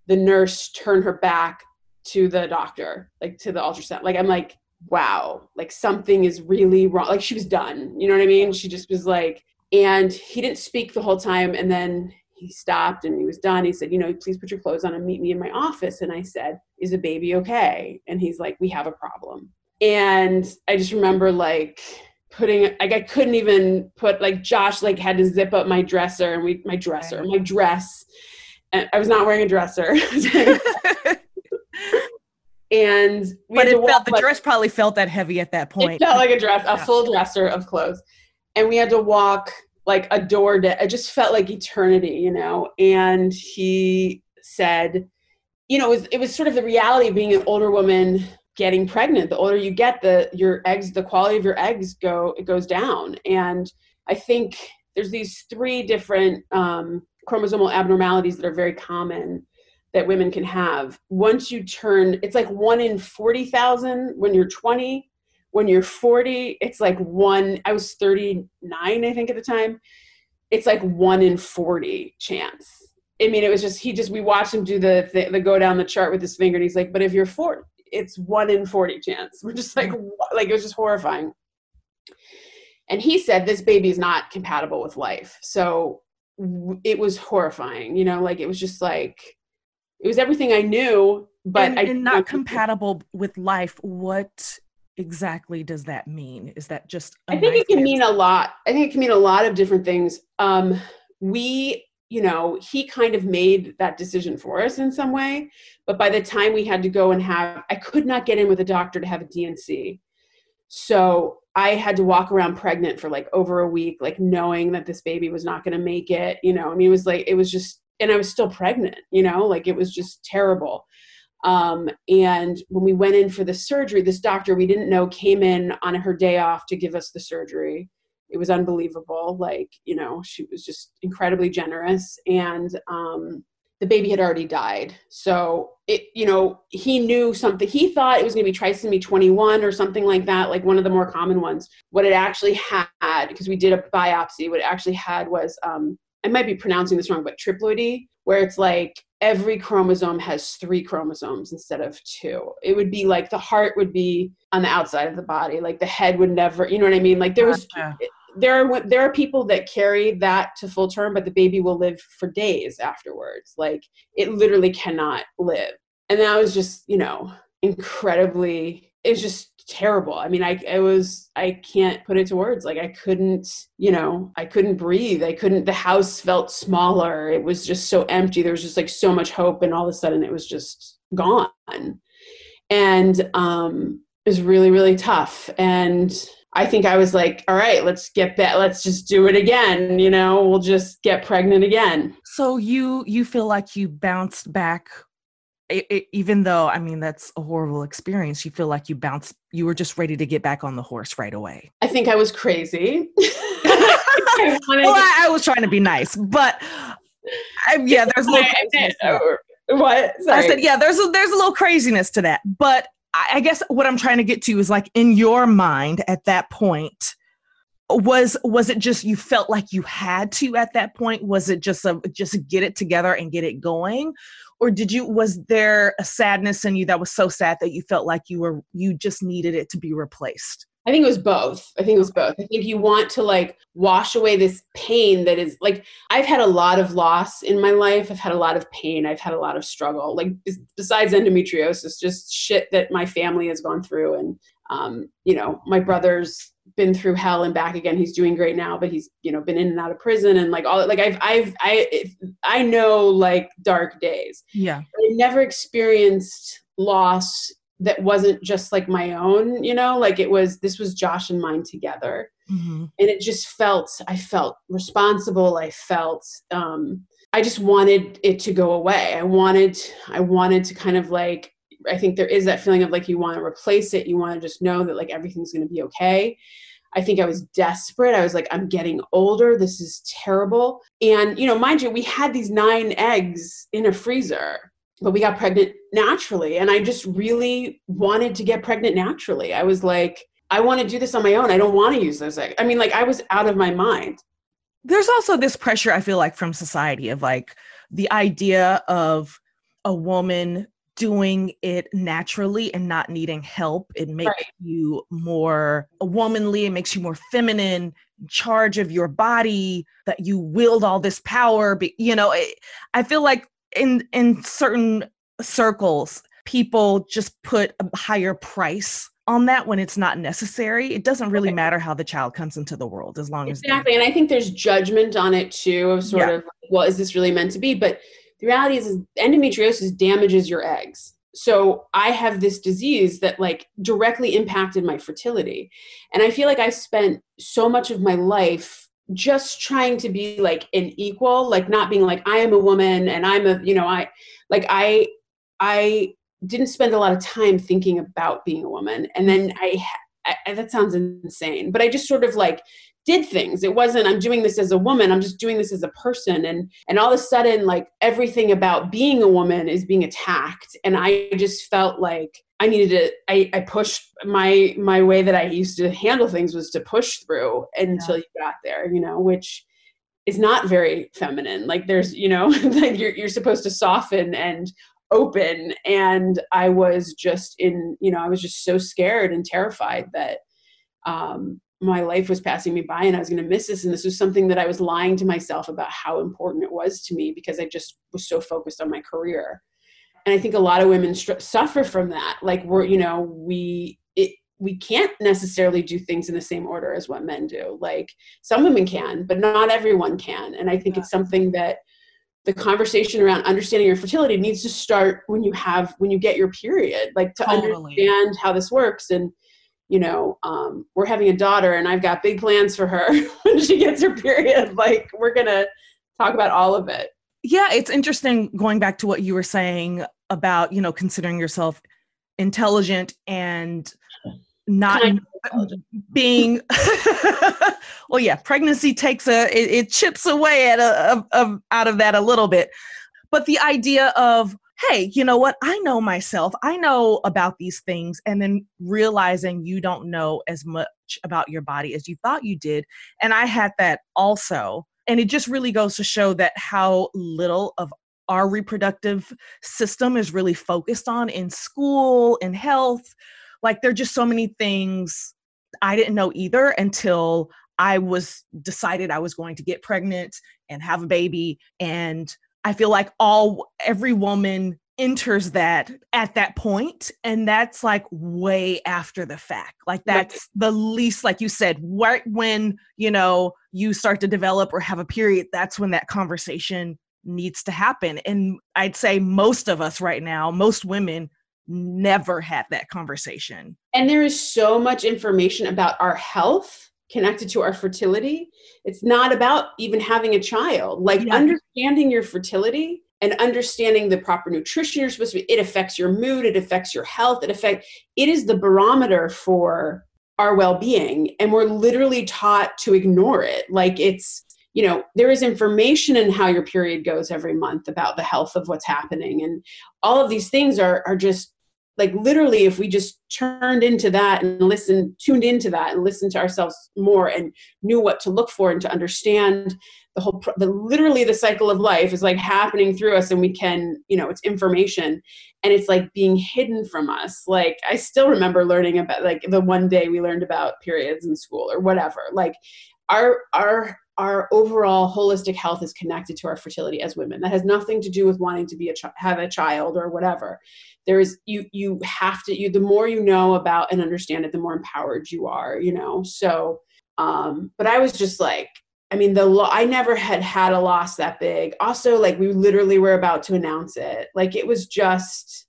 the nurse turn her back to the doctor like to the ultrasound. Like i'm like wow like something is really wrong. Like she was done. You know what i mean? She just was like and he didn't speak the whole time. And then he stopped and he was done. He said you know please put your clothes on and meet me in my office. And i said is the baby okay? And he's like we have a problem. And i just remember like putting like I couldn't even put like Josh like had to zip up my dresser and we my dresser my dress. And I was not wearing a dresser and but it felt the like, dress probably felt that heavy at that point. it felt like a dress a yeah. full dresser of clothes. And we had to walk like a door to, it just felt like eternity you know? And he said you know it was, it was sort of the reality of being an older woman getting pregnant. The older you get the your eggs the quality of your eggs go it goes down. And i think there's these three different um, chromosomal abnormalities that are very common that women can have once you turn it's like one in 40,000 when you're 20 when you're 40 it's like one i was 39 i think at the time it's like one in 40 chance i mean it was just he just we watched him do the the, the go down the chart with his finger and he's like but if you're 40 it's one in 40 chance. We're just like, like it was just horrifying. And he said this baby is not compatible with life. So it was horrifying, you know, like it was just like, it was everything I knew, but and, I and not compatible with life. What exactly does that mean? Is that just? I think nice it can answer? mean a lot. I think it can mean a lot of different things. Um, we you know, he kind of made that decision for us in some way. But by the time we had to go and have, I could not get in with a doctor to have a D&C. So I had to walk around pregnant for like over a week, like knowing that this baby was not going to make it. You know, I mean, it was like, it was just, and I was still pregnant, you know, like it was just terrible. Um, and when we went in for the surgery, this doctor we didn't know came in on her day off to give us the surgery. It was unbelievable like you know she was just incredibly generous and um the baby had already died. So it you know he knew something he thought it was going to be trisomy 21 or something like that like one of the more common ones. What it actually had because we did a biopsy what it actually had was um i might be pronouncing this wrong but triploidy where it's like every chromosome has three chromosomes instead of two. It would be like the heart would be on the outside of the body, like the head would never, you know what I mean? Like there was, there are there are people that carry that to full term but the baby will live for days afterwards like it literally cannot live and that was just you know incredibly it's just terrible i mean i it was i can't put it to words like i couldn't you know i couldn't breathe i couldn't the house felt smaller it was just so empty there was just like so much hope and all of a sudden it was just gone and um it was really really tough and I think I was like, all right, let's get that. Let's just do it again. You know, we'll just get pregnant again. So you you feel like you bounced back, it, it, even though I mean that's a horrible experience. You feel like you bounced. You were just ready to get back on the horse right away. I think I was crazy. I well, I, I, was trying to be nice, but I, yeah, there's a little. Oh, what? Sorry. I said, yeah, there's a, there's a little craziness to that, but I guess what I'm trying to get to is like in your mind at that point, was was it just you felt like you had to at that point? Was it just a just get it together and get it going? Or did you was there a sadness in you that was so sad that you felt like you were you just needed it to be replaced? I think it was both. I think it was both. I think you want to like wash away this pain that is like I've had a lot of loss in my life. I've had a lot of pain. I've had a lot of struggle. Like besides endometriosis, just shit that my family has gone through and um, you know, my brother's been through hell and back again. He's doing great now, but he's, you know, been in and out of prison and like all like I've I've I I know like dark days. Yeah. I never experienced loss that wasn't just like my own you know like it was this was josh and mine together mm-hmm. and it just felt i felt responsible i felt um i just wanted it to go away i wanted i wanted to kind of like i think there is that feeling of like you want to replace it you want to just know that like everything's going to be okay I think I was desperate. I was like, I'm getting older. This is terrible. And, you know, mind you, we had these nine eggs in a freezer, but we got pregnant naturally. And I just really wanted to get pregnant naturally. I was like, I want to do this on my own. I don't want to use those eggs. I mean, like, I was out of my mind. There's also this pressure, I feel like, from society of like the idea of a woman doing it naturally and not needing help. It makes right. you more womanly, it makes you more feminine, in charge of your body, that you wield all this power. But, you know, it, I feel like in in certain circles, people just put a higher price on that when it's not necessary. It doesn't really okay. matter how the child comes into the world as long exactly. as exactly. And I think there's judgment on it too of sort yeah. of well, is this really meant to be? But the reality is, is endometriosis damages your eggs. So i have this disease that like directly impacted my fertility. And i feel like i spent so much of my life just trying to be like an equal like not being like i am a woman and i'm a you know i like i i didn't spend a lot of time thinking about being a woman. And then i, I that sounds insane but i just sort of like did things. It wasn't i'm doing this as a woman i'm just doing this as a person. And and all of a sudden like everything about being a woman is being attacked. And i just felt like i needed to i, I pushed my my way that i used to handle things was to push through until yeah. you got there you know which is not very feminine. Like there's you know like you're, you're supposed to soften and open. And i was just in you know i was just so scared and terrified that um my life was passing me by and I was going to miss this. And this was something that I was lying to myself about how important it was to me because I just was so focused on my career. And I think a lot of women str- suffer from that. Like we're, you know, we, it, we can't necessarily do things in the same order as what men do. Like some women can, but not everyone can. And I think yeah. it's something that the conversation around understanding your fertility needs to start when you have, when you get your period, like to totally. understand how this works. And, you know, um, we're having a daughter and I've got big plans for her when she gets her period. Like, we're going to talk about all of it. Yeah, it's interesting going back to what you were saying about, you know, considering yourself intelligent and not being well yeah pregnancy takes a it, it chips away at a, a, out of that a little bit but the idea of hey, you know what? I know myself. I know about these things. And then realizing you don't know as much about your body as you thought you did. And I had that also. And it just really goes to show that how little of our reproductive system is really focused on in school and health. Like there are just so many things I didn't know either until I was decided I was going to get pregnant and have a baby and I feel like all every woman enters that at that point and that's like way after the fact. Like that's right. the least like you said right when you know you start to develop or have a period that's when that conversation needs to happen. And i'd say most of us right now most women never had that conversation. And there is so much information about our health connected to our fertility. It's not about even having a child. Like yeah. understanding your fertility and understanding the proper nutrition you're supposed to be, it affects your mood, it affects your health, it affects it is the barometer for our well-being. And we're literally taught to ignore it. Like it's you know there is information in how your period goes every month about the health of what's happening and all of these things are are just like literally if we just turned into that and listened tuned into that and listened to ourselves more and knew what to look for and to understand the whole the literally the cycle of life is like happening through us and we can you know it's information and it's like being hidden from us. Like i still remember learning about like the one day we learned about periods in school or whatever. Like our our our overall holistic health is connected to our fertility as women. That has nothing to do with wanting to be a have a child or whatever. There is you you have to you the more you know about and understand it the more empowered you are you know? So um but i was just like i mean the lo- i never had had a loss that big. Also like we literally were about to announce it. Like it was just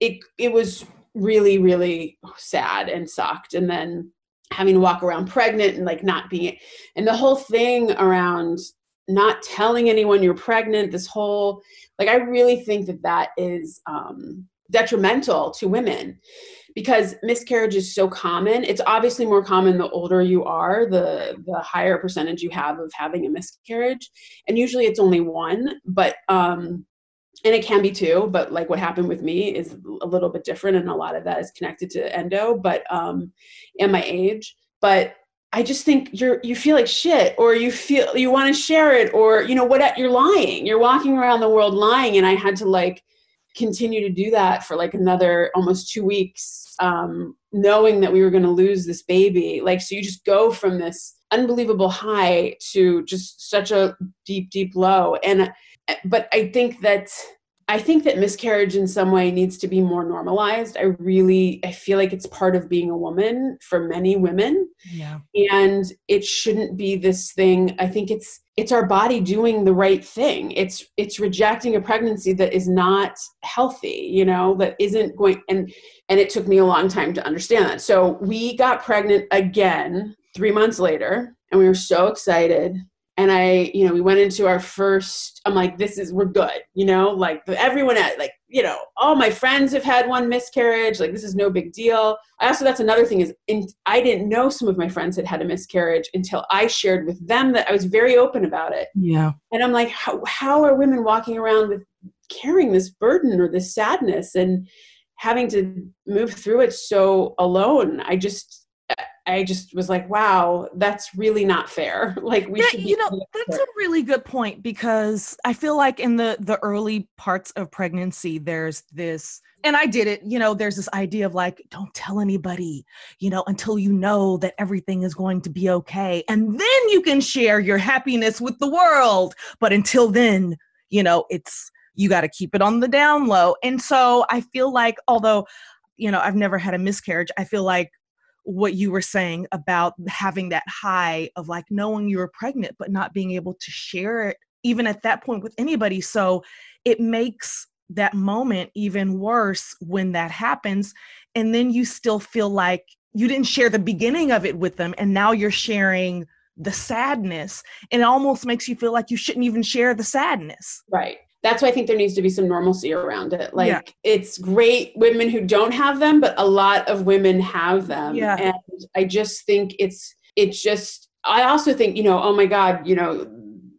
it it was really, really sad and sucked. And then having to walk around pregnant and like not being, and the whole thing around not telling anyone you're pregnant, this whole, like, I really think that that is um, detrimental to women because miscarriage is so common. It's obviously more common the older you are the the higher percentage you have of having a miscarriage and usually it's only one but um and it can be too but like what happened with me is a little bit different and a lot of that is connected to endo but um and my age but I just think you're you feel like shit or you feel you want to share it or you know what you're lying. You're walking around the world lying and I had to like continue to do that for like another almost two weeks, um, knowing that we were going to lose this baby. Like, so you just go from this unbelievable high to just such a deep, deep low. And, but I think that I think that miscarriage in some way needs to be more normalized. I really I feel like it's part of being a woman for many women. Yeah. And it shouldn't be this thing. I think it's it's our body doing the right thing. It's it's rejecting a pregnancy that is not healthy, you know, that isn't going and and it took me a long time to understand that. So we got pregnant again 3 months later and we were so excited and I, you know, we went into our first, I'm like, this is, we're good, you know, like everyone at, like, you know, all my friends have had one miscarriage, like, this is no big deal. I also, that's another thing is, in, I didn't know some of my friends had had a miscarriage until I shared with them that I was very open about it. Yeah. And I'm like, how, how are women walking around with carrying this burden or this sadness and having to move through it so alone? I just, I just was like, wow, that's really not fair. Like we should you know, that's a really good point because I feel like in the the early parts of pregnancy there's this and I did it, you know, there's this idea of like don't tell anybody, you know, until you know that everything is going to be okay and then you can share your happiness with the world. But until then, you know, it's you got to keep it on the down low. And so I feel like although you know, I've never had a miscarriage. I feel like what you were saying about having that high of like knowing you were pregnant but not being able to share it even at that point with anybody. So it makes that moment even worse when that happens and then you still feel like you didn't share the beginning of it with them and now you're sharing the sadness and it almost makes you feel like you shouldn't even share the sadness. Right that's why I think there needs to be some normalcy around it. Like yeah. it's great women who don't have them, but a lot of women have them. Yeah. And I just think it's it's just I also think, you know, oh my God, you know,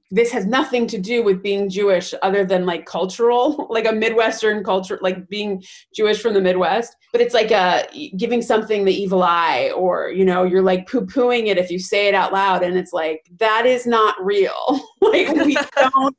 this has nothing to do with being Jewish other than like cultural, like a Midwestern culture, like being Jewish from the Midwest. But it's like a giving something the evil eye, or you know, you're like poo pooing it if you say it out loud, and it's like that is not real. like we don't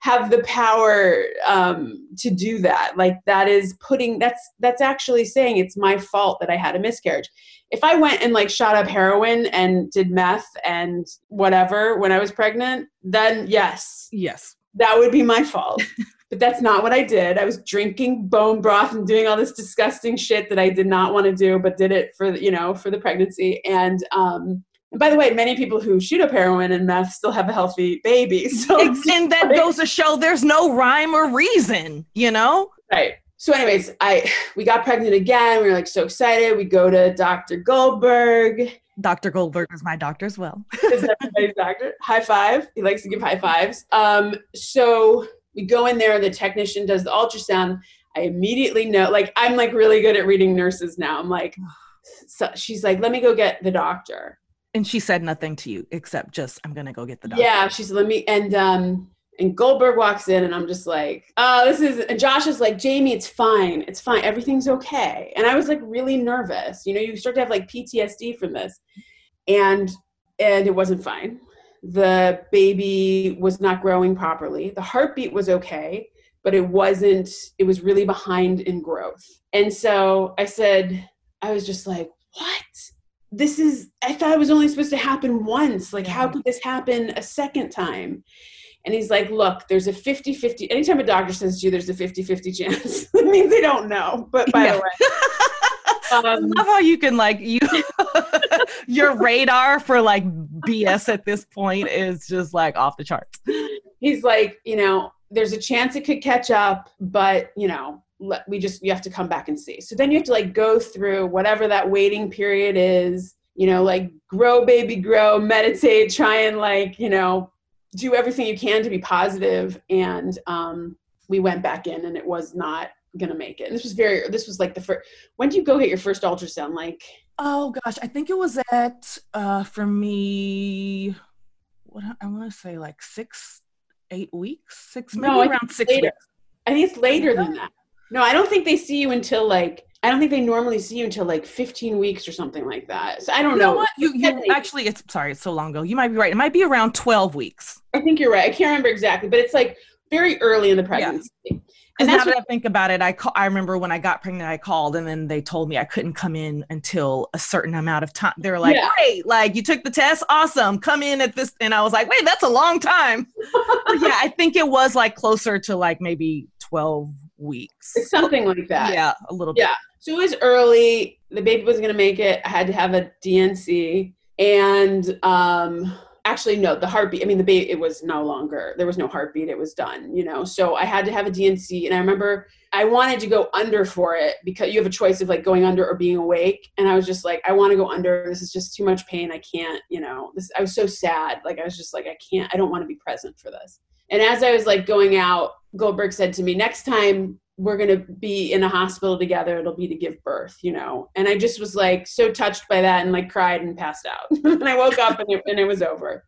have the power um, to do that. Like that is putting that's that's actually saying it's my fault that i had a miscarriage. If i went and like shot up heroin and did meth and whatever when i was pregnant then yes. Yes. That would be my fault. But that's not what i did. I was drinking bone broth and doing all this disgusting shit that i did not want to do but did it for you know for the pregnancy. And um and by the way, many people who shoot up heroin and meth still have a healthy baby. So and that goes to show there's no rhyme or reason, you know? Right. So, anyways, I we got pregnant again. We were like so excited. We go to Dr. Goldberg. Dr. Goldberg is my doctor as well. is everybody's doctor. High five. He likes to give high fives. Um, so we go in there, the technician does the ultrasound. I immediately know, like, I'm like really good at reading nurses now. I'm like, so she's like, let me go get the doctor. And she said nothing to you except just, I'm gonna go get the doctor. Yeah, she said, let me and um and Goldberg walks in and I'm just like, oh, this is and Josh is like, Jamie, it's fine. It's fine. Everything's okay. And I was like really nervous. You know, you start to have like PTSD from this. And and it wasn't fine. The baby was not growing properly. The heartbeat was okay, but it wasn't, it was really behind in growth. And so I said, I was just like, what? This is i thought it was only supposed to happen once like how could this happen a second time and he's like look there's a 50-50 anytime a doctor says to you there's a 50-50 chance it means they don't know but by yeah. the way um, I love how you can like you your radar for like BS at this point is just like off the charts. He's like, you know, there's a chance it could catch up, but you know, we just you have to come back and see. So then you have to like go through whatever that waiting period is you know like grow baby grow meditate try and like you know do everything you can to be positive. And um we went back in and it was not gonna make it. And this was very this was like the first when did you go get your first ultrasound like? Oh gosh. I think it was at uh for me what i want to say like six eight weeks? Six maybe no, around six later. weeks. I think it's later than that no, I don't think they see you until like I don't think they normally see you until like 15 weeks or something like that. So I don't you know. know. what? You, you actually, it's sorry, it's so long ago. You might be right. It might be around 12 weeks. I think you're right. I can't remember exactly, but it's like very early in the pregnancy. Yeah. And that's now that I think about it, I call, I remember when I got pregnant, I called and then they told me I couldn't come in until a certain amount of time. They were like, yeah. "Great, like you took the test, awesome. Come in at this." And I was like, "Wait, that's a long time." yeah, I think it was like closer to like maybe 12 weeks. It's something like that. Yeah, a little bit. Yeah. So it was early. The baby was going to make it. I had to have a D&C. Um, actually, no, the heartbeat, I mean, the baby, it was no longer, there was no heartbeat. It was done, you know? So I had to have a D&C. And I remember I wanted to go under for it because you have a choice of like going under or being awake. And I was just like, I want to go under. This is just too much pain. I can't, you know, this, I was so sad. Like, I was just like, I can't, I don't want to be present for this. And as I was like going out, Goldberg said to me, next time we're going to be in a hospital together, it'll be to give birth, you know? And I just was like so touched by that and like cried and passed out. and I woke up and it, and it was over.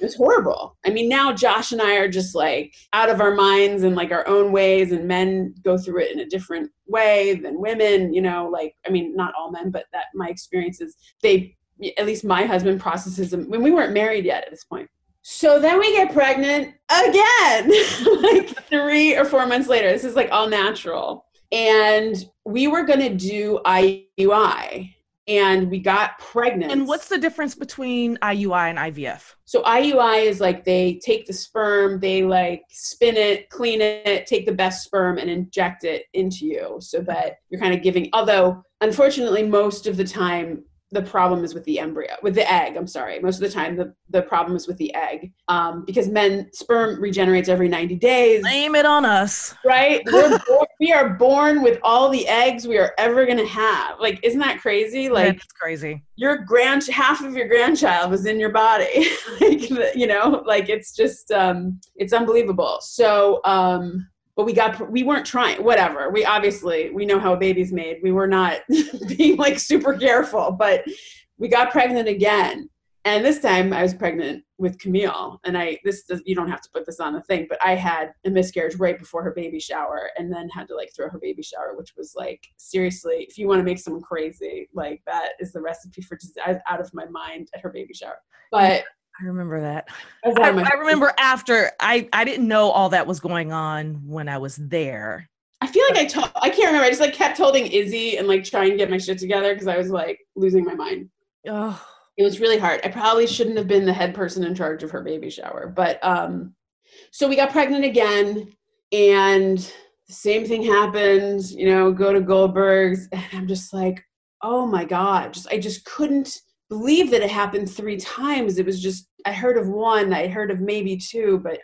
It was horrible. I mean, now Josh and I are just like out of our minds and like our own ways, and men go through it in a different way than women, you know? Like, I mean, not all men, but that my experience is they, at least my husband processes them when we weren't married yet at this point so then we get pregnant again, like three or four months later. This is like all natural. And we were going to do IUI and we got pregnant. And what's the difference between IUI and IVF? So IUI is like they take the sperm, they like spin it, clean it, take the best sperm and inject it into you so that you're kind of giving although unfortunately most of the time the problem is with the embryo with the egg i'm sorry. Most of the time the, the problem is with the egg um, because men sperm regenerates every 90 days. Blame it on us. Right? Born, we are born with all the eggs we are ever going to have. Like isn't that crazy? Like it's crazy. your grand half of your grandchild was in your body. Like you know like it's just um it's unbelievable. So um but we got we weren't trying whatever. We obviously we know how a baby's made. We were not being like super careful but we got pregnant again. And this time i was pregnant with camille and i this does, you don't have to put this on the thing but i had a miscarriage right before her baby shower and then had to like throw her baby shower which was like seriously if you want to make someone crazy like that is the recipe for just out of my mind at her baby shower. But I remember that. I, I, remember after I I didn't know all that was going on when I was there. I feel like I told I can't remember. I just like kept holding Izzy and like trying to get my shit together because I was like losing my mind. Oh. It was really hard. I probably shouldn't have been the head person in charge of her baby shower. But um so we got pregnant again and the same thing happened, you know, go to Goldberg's and I'm just like, oh my God, just I just couldn't believe that it happened three times. It was just I heard of one, I heard of maybe two, but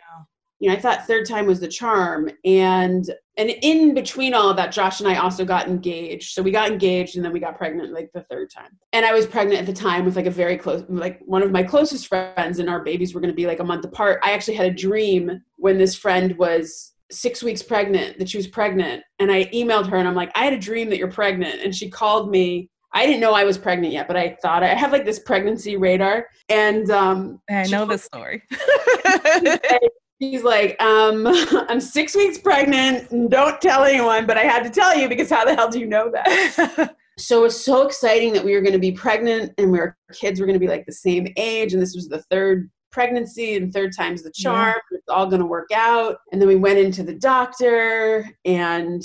you know, I thought third time was the charm. And and in between all of that, Josh and I also got engaged. So we got engaged and then we got pregnant like the third time. And I was pregnant at the time with like a very close like one of my closest friends and our babies were gonna be like a month apart. I actually had a dream when this friend was six weeks pregnant that she was pregnant and i emailed her and i'm like i had a dream that you're pregnant and she called me I didn't know I was pregnant yet, but I thought I have like this pregnancy radar. And um, I know this story. He's like, um, I'm six weeks pregnant. Don't tell anyone, but I had to tell you because how the hell do you know that? so it was so exciting that we were going to be pregnant and we our kids were going to be like the same age. And this was the third pregnancy and third time's the charm. Yeah. It's all going to work out. And then we went into the doctor and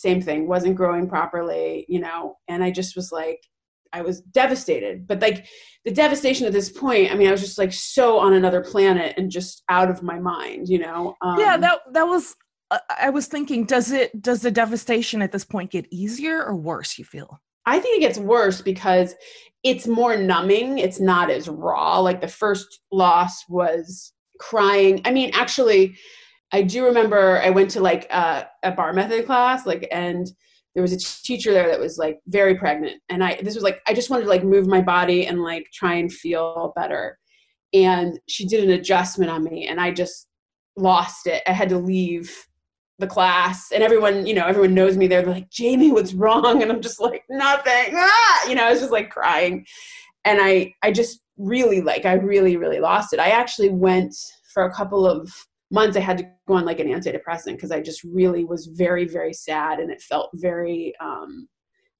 same thing wasn't growing properly you know and i just was like i was devastated. But like the devastation at this point i mean i was just like so on another planet and just out of my mind you know um, yeah that that was uh, i was thinking does it does the devastation at this point get easier or worse you feel? I think it gets worse because it's more numbing. It's not as raw. Like the first loss was crying. I mean actually I do remember I went to like uh, a bar method class, like, and there was a teacher there that was like very pregnant, and I this was like I just wanted to like move my body and like try and feel better, and she did an adjustment on me, and I just lost it. I had to leave the class and everyone you know everyone knows me. They're like jamie what's wrong? And i'm just like nothing. Ah! you know i was just like crying. And i i just really like i really really lost it. I actually went for a couple of months I had to go on like an antidepressant because I just really was very, very sad and it felt very um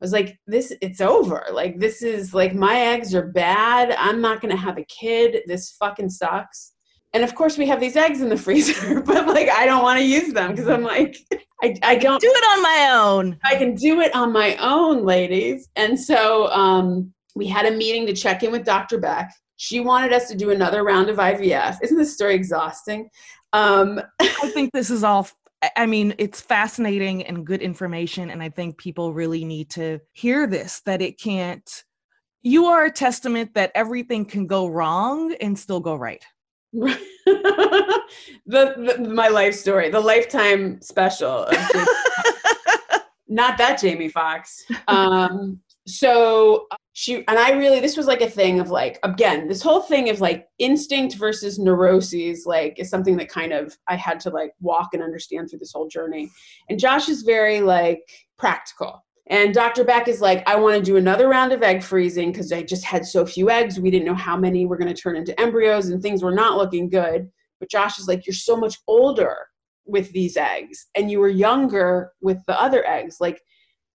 I was like, this it's over. Like this is like my eggs are bad. I'm not gonna have a kid. This fucking sucks. And of course we have these eggs in the freezer, but like I don't want to use them because I'm like I, I don't do it on my own. I can do it on my own, ladies. And so um we had a meeting to check in with Dr. Beck. She wanted us to do another round of IVF. Isn't this story exhausting? Um, I think this is all. I mean, it's fascinating and good information, and I think people really need to hear this. That it can't. You are a testament that everything can go wrong and still go right. the, the, my life story, the lifetime special. Not that Jamie Fox. Um, so she and I really this was like a thing of like again this whole thing of like instinct versus neuroses like is something that kind of I had to like walk and understand through this whole journey. And Josh is very like practical. And Dr. Beck is like, I want to do another round of egg freezing because I just had so few eggs. We didn't know how many were going to turn into embryos and things were not looking good. But Josh is like, You're so much older with these eggs and you were younger with the other eggs. Like,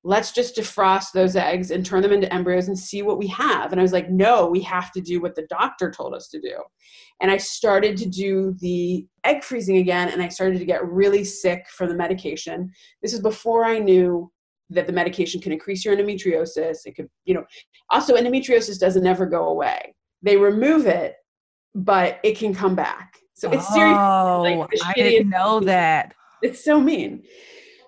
let's just defrost those eggs and turn them into embryos and see what we have. And I was like, no, we have to do what the doctor told us to do. And I started to do the egg freezing again, and I started to get really sick from the medication. This is before I knew that the medication can increase your endometriosis. It could, you know, also endometriosis doesn't ever go away. They remove it, but it can come back. So it's serious. Oh, like, I didn't know that. It's so mean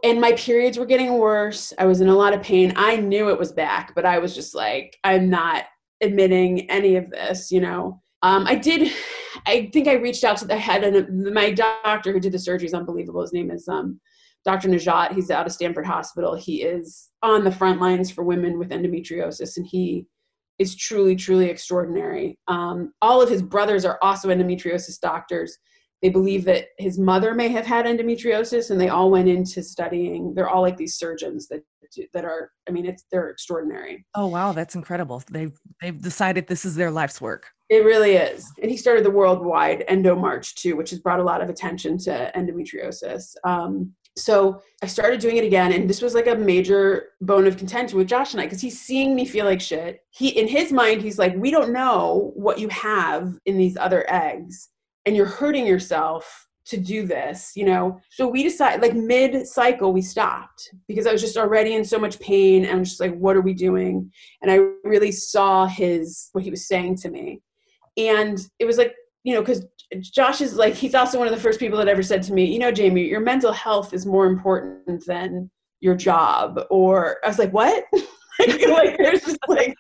and my periods were getting worse. I was in a lot of pain. I knew it was back, but I was just like, I'm not admitting any of this, you know. Um, I did, I think I reached out to the head and my doctor who did the surgery is unbelievable. His name is um, Dr. Nezhat. He's out of Stanford Hospital. He is on the front lines for women with endometriosis, and he is truly, truly extraordinary. Um, all of his brothers are also endometriosis doctors they believe that his mother may have had endometriosis and they all went into studying. They're all like these surgeons that that are i mean it's they're extraordinary. Oh wow that's incredible. They've they've decided this is their life's work. It really is. And he started the worldwide endo march too which has brought a lot of attention to endometriosis. Um, so I started doing it again, and this was like a major bone of contention with Josh and I because he's seeing me feel like shit. He, in his mind, he's like, "We don't know what you have in these other eggs, and you're hurting yourself to do this, you know. So we decided, like mid cycle, we stopped because I was just already in so much pain. And I'm just like, what are we doing? And I really saw his what he was saying to me, and it was like, you know, because Josh is like, he's also one of the first people that ever said to me, you know, Jamie, your mental health is more important than your job. Or I was like, what? like, like there's just like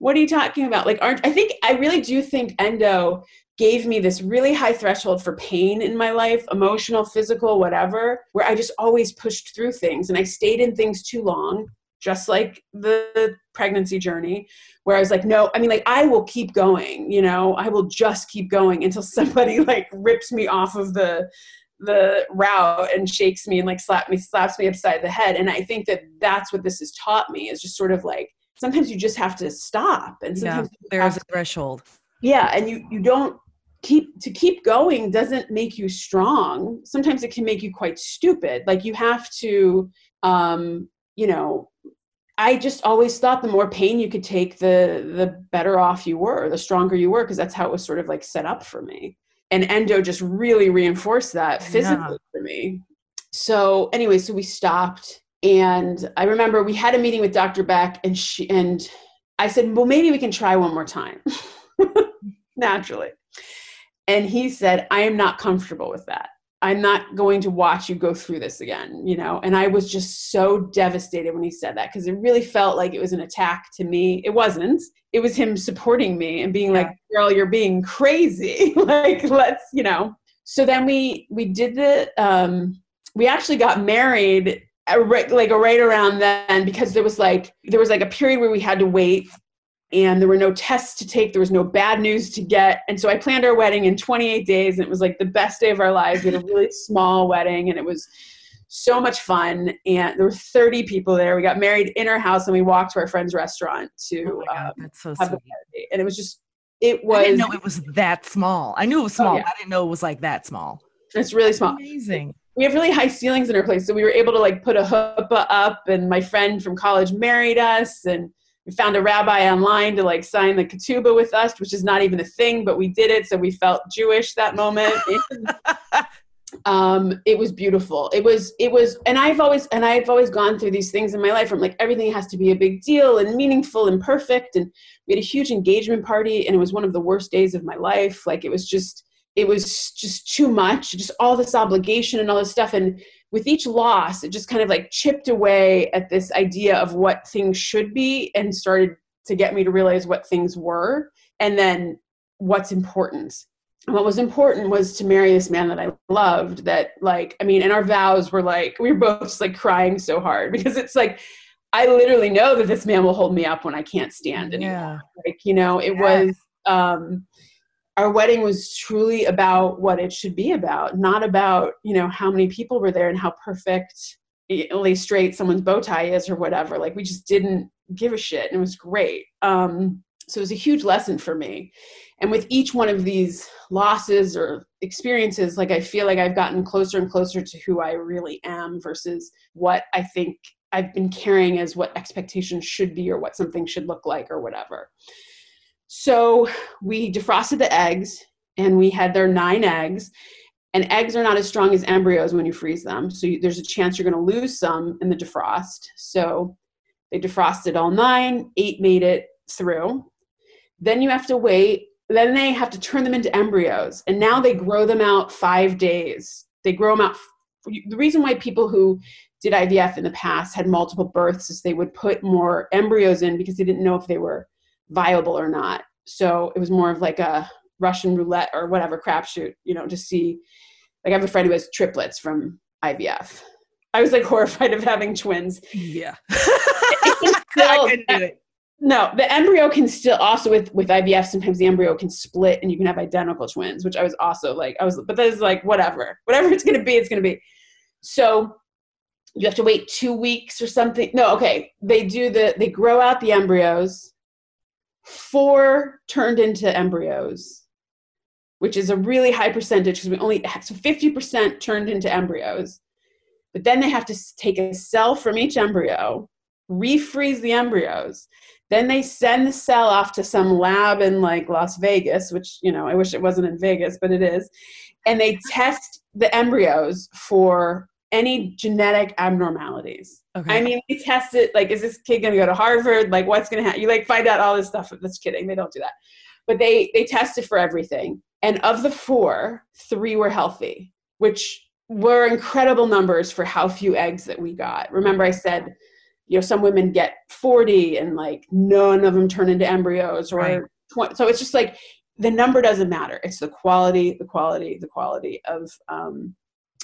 what are you talking about like aren't i think i really do think endo gave me this really high threshold for pain in my life emotional physical whatever where i just always pushed through things and i stayed in things too long just like the pregnancy journey where i was like no i mean like i will keep going you know? I will just keep going until somebody like rips me off of the the route and shakes me and like slap me slaps me upside the head. And i think that that's what this has taught me is just sort of like sometimes you just have to stop and sometimes yeah, there's a threshold. Yeah and you you don't keep to keep going doesn't make you strong. Sometimes it can make you quite stupid. Like you have to um you know i just always thought the more pain you could take the the better off you were the stronger you were because that's how it was sort of like set up for me. And endo just really reinforced that physically yeah. for me. So anyway so we stopped. And i remember we had a meeting with dr beck and she and i said well maybe we can try one more time. Naturally and he said, I am not comfortable with that. I'm not going to watch you go through this again, you know? And I was just so devastated when he said that because it really felt like it was an attack to me. It wasn't. It was him supporting me and being yeah. like, girl, you're being crazy. like, let's, you know. so then we we did the um, we actually got married right, like right around then because there was like there was like a period where we had to wait and there were no tests to take there was no bad news to get. And so i planned our wedding in 28 days and it was like the best day of our lives. We had a really small wedding and it was so much fun. And there were 30 people there. We got married in our house and we walked to our friend's restaurant to oh God, um, so have sweet. party. And it was just it was i didn't know it was that small. I knew it was small oh, yeah. i didn't know it was like that small. It's really small. Amazing. We have really high ceilings in our place so we were able to like put a chuppah up and my friend from college married us and we found a rabbi online to like sign the ketubah with us which is not even a thing but we did it so we felt jewish that moment. Um it was beautiful. It was it was and i've always and i've always gone through these things in my life from like everything has to be a big deal and meaningful and perfect. And we had a huge engagement party and it was one of the worst days of my life. Like it was just it was just too much just all this obligation and all this stuff. And with each loss it just kind of like chipped away at this idea of what things should be and started to get me to realize what things were and then what's important what was important was to marry this man that I loved that like I mean and our vows were like we were both just like crying so hard because it's like I literally know that this man will hold me up when I can't stand anymore. Yeah. Like, you know, it was um our wedding was truly about what it should be about, not about, you know, how many people were there and how perfectly straight someone's bow tie is or whatever. Like we just didn't give a shit and it was great. Um so it was a huge lesson for me and with each one of these losses or experiences like i feel like i've gotten closer and closer to who i really am versus what i think i've been carrying as what expectations should be or what something should look like or whatever so we defrosted the eggs and we had their nine eggs. And eggs are not as strong as embryos when you freeze them. So you, there's a chance you're going to lose some in the defrost. So they defrosted all nine eight made it through. Then you have to wait then they have to turn them into embryos. And now they grow them out five days. They grow them out the reason why people who did ivf in the past had multiple births is they would put more embryos in because they didn't know if they were viable or not so it was more of like a russian roulette or whatever crapshoot you know to see like i have a friend who has triplets from ivf i was like horrified of having twins yeah do it no, the embryo can still also with with IVF. Sometimes the embryo can split, and you can have identical twins, which I was also like, I was, but that is like whatever, whatever it's gonna be, it's gonna be. So you have to wait two weeks or something. No, okay, they do the they grow out the embryos. Four turned into embryos, which is a really high percentage because we only so fifty percent turned into embryos. But then they have to take a cell from each embryo, refreeze the embryos then they send the cell off to some lab in like Las Vegas, which, you know, I wish it wasn't in Vegas, but it is. And they test the embryos for any genetic abnormalities. Okay. I mean, they test it like, is this kid going to go to Harvard? Like, what's going to happen? You like find out all this stuff. That's kidding. They don't do that. But they they test it for everything. And of the four, three were healthy, which were incredible numbers for how few eggs that we got. Remember, I said you know some women get 40 and like none of them turn into embryos or right. 20, so it's just like the number doesn't matter it's the quality the quality the quality of um,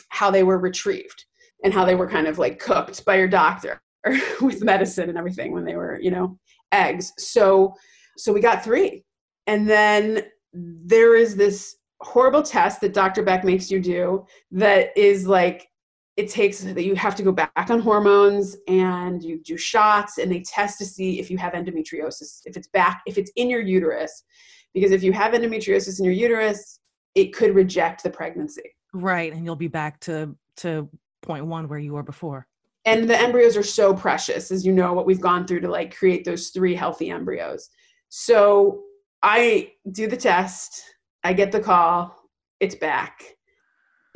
how they were retrieved and how they were kind of like cooked by your doctor with medicine and everything when they were you know eggs. So so we got three. And then there is this horrible test that dr beck makes you do that is like it takes that you have to go back on hormones and you do shots and they test to see if you have endometriosis if it's back if it's in your uterus. Because if you have endometriosis in your uterus it could reject the pregnancy right and you'll be back to to point one where you were before and the embryos are so precious as you know what we've gone through to like create those three healthy embryos so i do the test i get the call it's back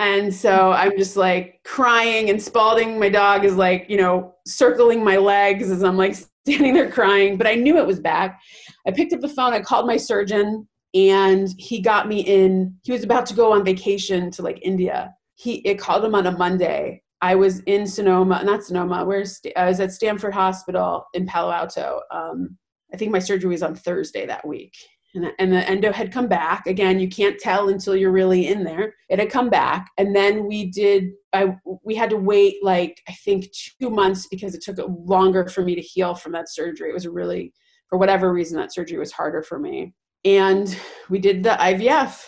and so I'm just like crying, and Spalding, my dog, is like, you know, circling my legs as I'm like standing there crying. But I knew it was back. I picked up the phone, I called my surgeon, and he got me in. He was about to go on vacation to like India. He it called him on a Monday. I was in Sonoma, not Sonoma. Where's I was at Stanford Hospital in Palo Alto. Um, I think my surgery was on Thursday that week, and, and the endo had come back again you can't tell until you're really in there it had come back and then we did I, we had to wait like i think two months because it took longer for me to heal from that surgery it was really for whatever reason that surgery was harder for me and we did the ivf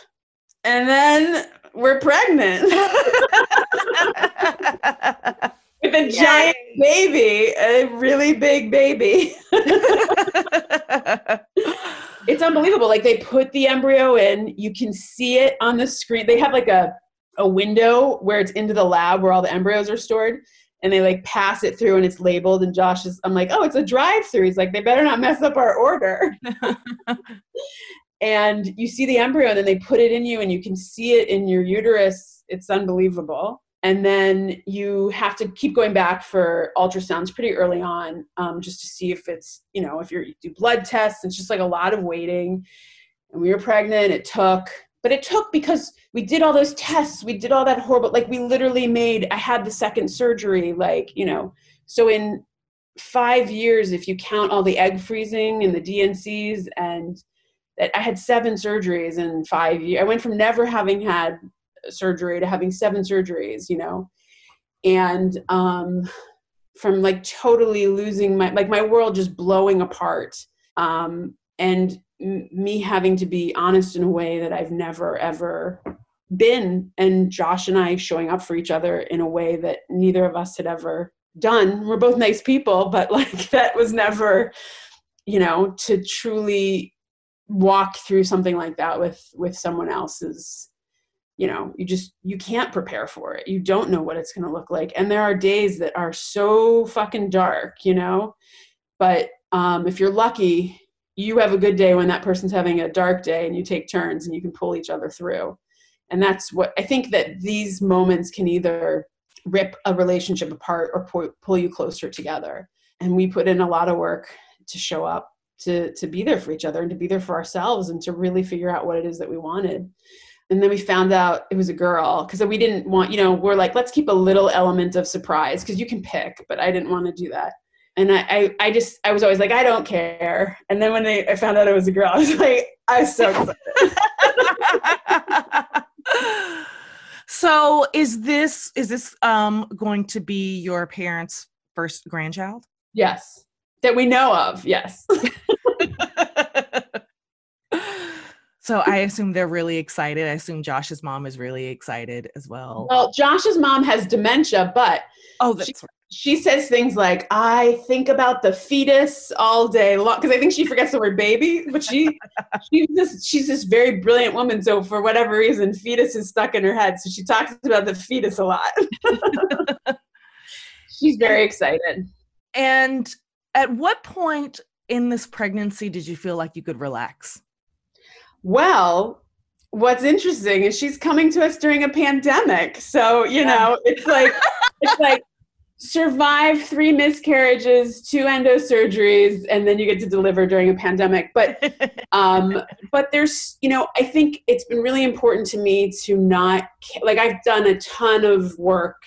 and then we're pregnant. With a giant baby a really big baby. It's unbelievable. Like they put the embryo in, you can see it on the screen. They have like a a window where it's into the lab where all the embryos are stored and they like pass it through and it's labeled and Josh is I'm like, "Oh, it's a drive-through." He's like, "They better not mess up our order." and you see the embryo and then they put it in you and you can see it in your uterus. It's unbelievable and then you have to keep going back for ultrasounds pretty early on um, just to see if it's you know if you do blood tests it's just like a lot of waiting and we were pregnant it took but it took because we did all those tests we did all that horrible like we literally made i had the second surgery like you know. So in five years if you count all the egg freezing and the dncs and that i had seven surgeries in five years i went from never having had surgery to having seven surgeries, you know, and um, from like totally losing my like my world just blowing apart, um, and me having to be honest in a way that I've never ever been, and Josh and I showing up for each other in a way that neither of us had ever done. We're both nice people, but like that was never, you know, to truly walk through something like that with with someone else's you know you just you can't prepare for it. You don't know what it's going to look like. And there are days that are so fucking dark you know? But um, if you're lucky you have a good day when that person's having a dark day and you take turns and you can pull each other through. And that's what i think that these moments can either rip a relationship apart or pull, you closer together. And we put in a lot of work to show up to to be there for each other and to be there for ourselves and to really figure out what it is that we wanted. And then we found out it was a girl because we didn't want you know we're like let's keep a little element of surprise because you can pick but i didn't want to do that and I, I, I just i was always like i don't care and then when they i found out it was a girl i was like i was so excited so is this is this um going to be your parents first grandchild yes that we know of yes So I assume they're really excited. I assume Josh's mom is really excited as well. Well, Josh's mom has dementia, but oh, that's she, right. She says things like, "I think about the fetus all day long," because I think she forgets the word baby. But she, she's this, she's this very brilliant woman. So for whatever reason, fetus is stuck in her head. So she talks about the fetus a lot. she's very excited. And at what point in this pregnancy did you feel like you could relax? Well, what's interesting is she's coming to us during a pandemic. So, you know, it's like it's like survive three miscarriages, two endo surgeries, and then you get to deliver during a pandemic. But um, but there's, you know, I think it's been really important to me to not like I've done a ton of work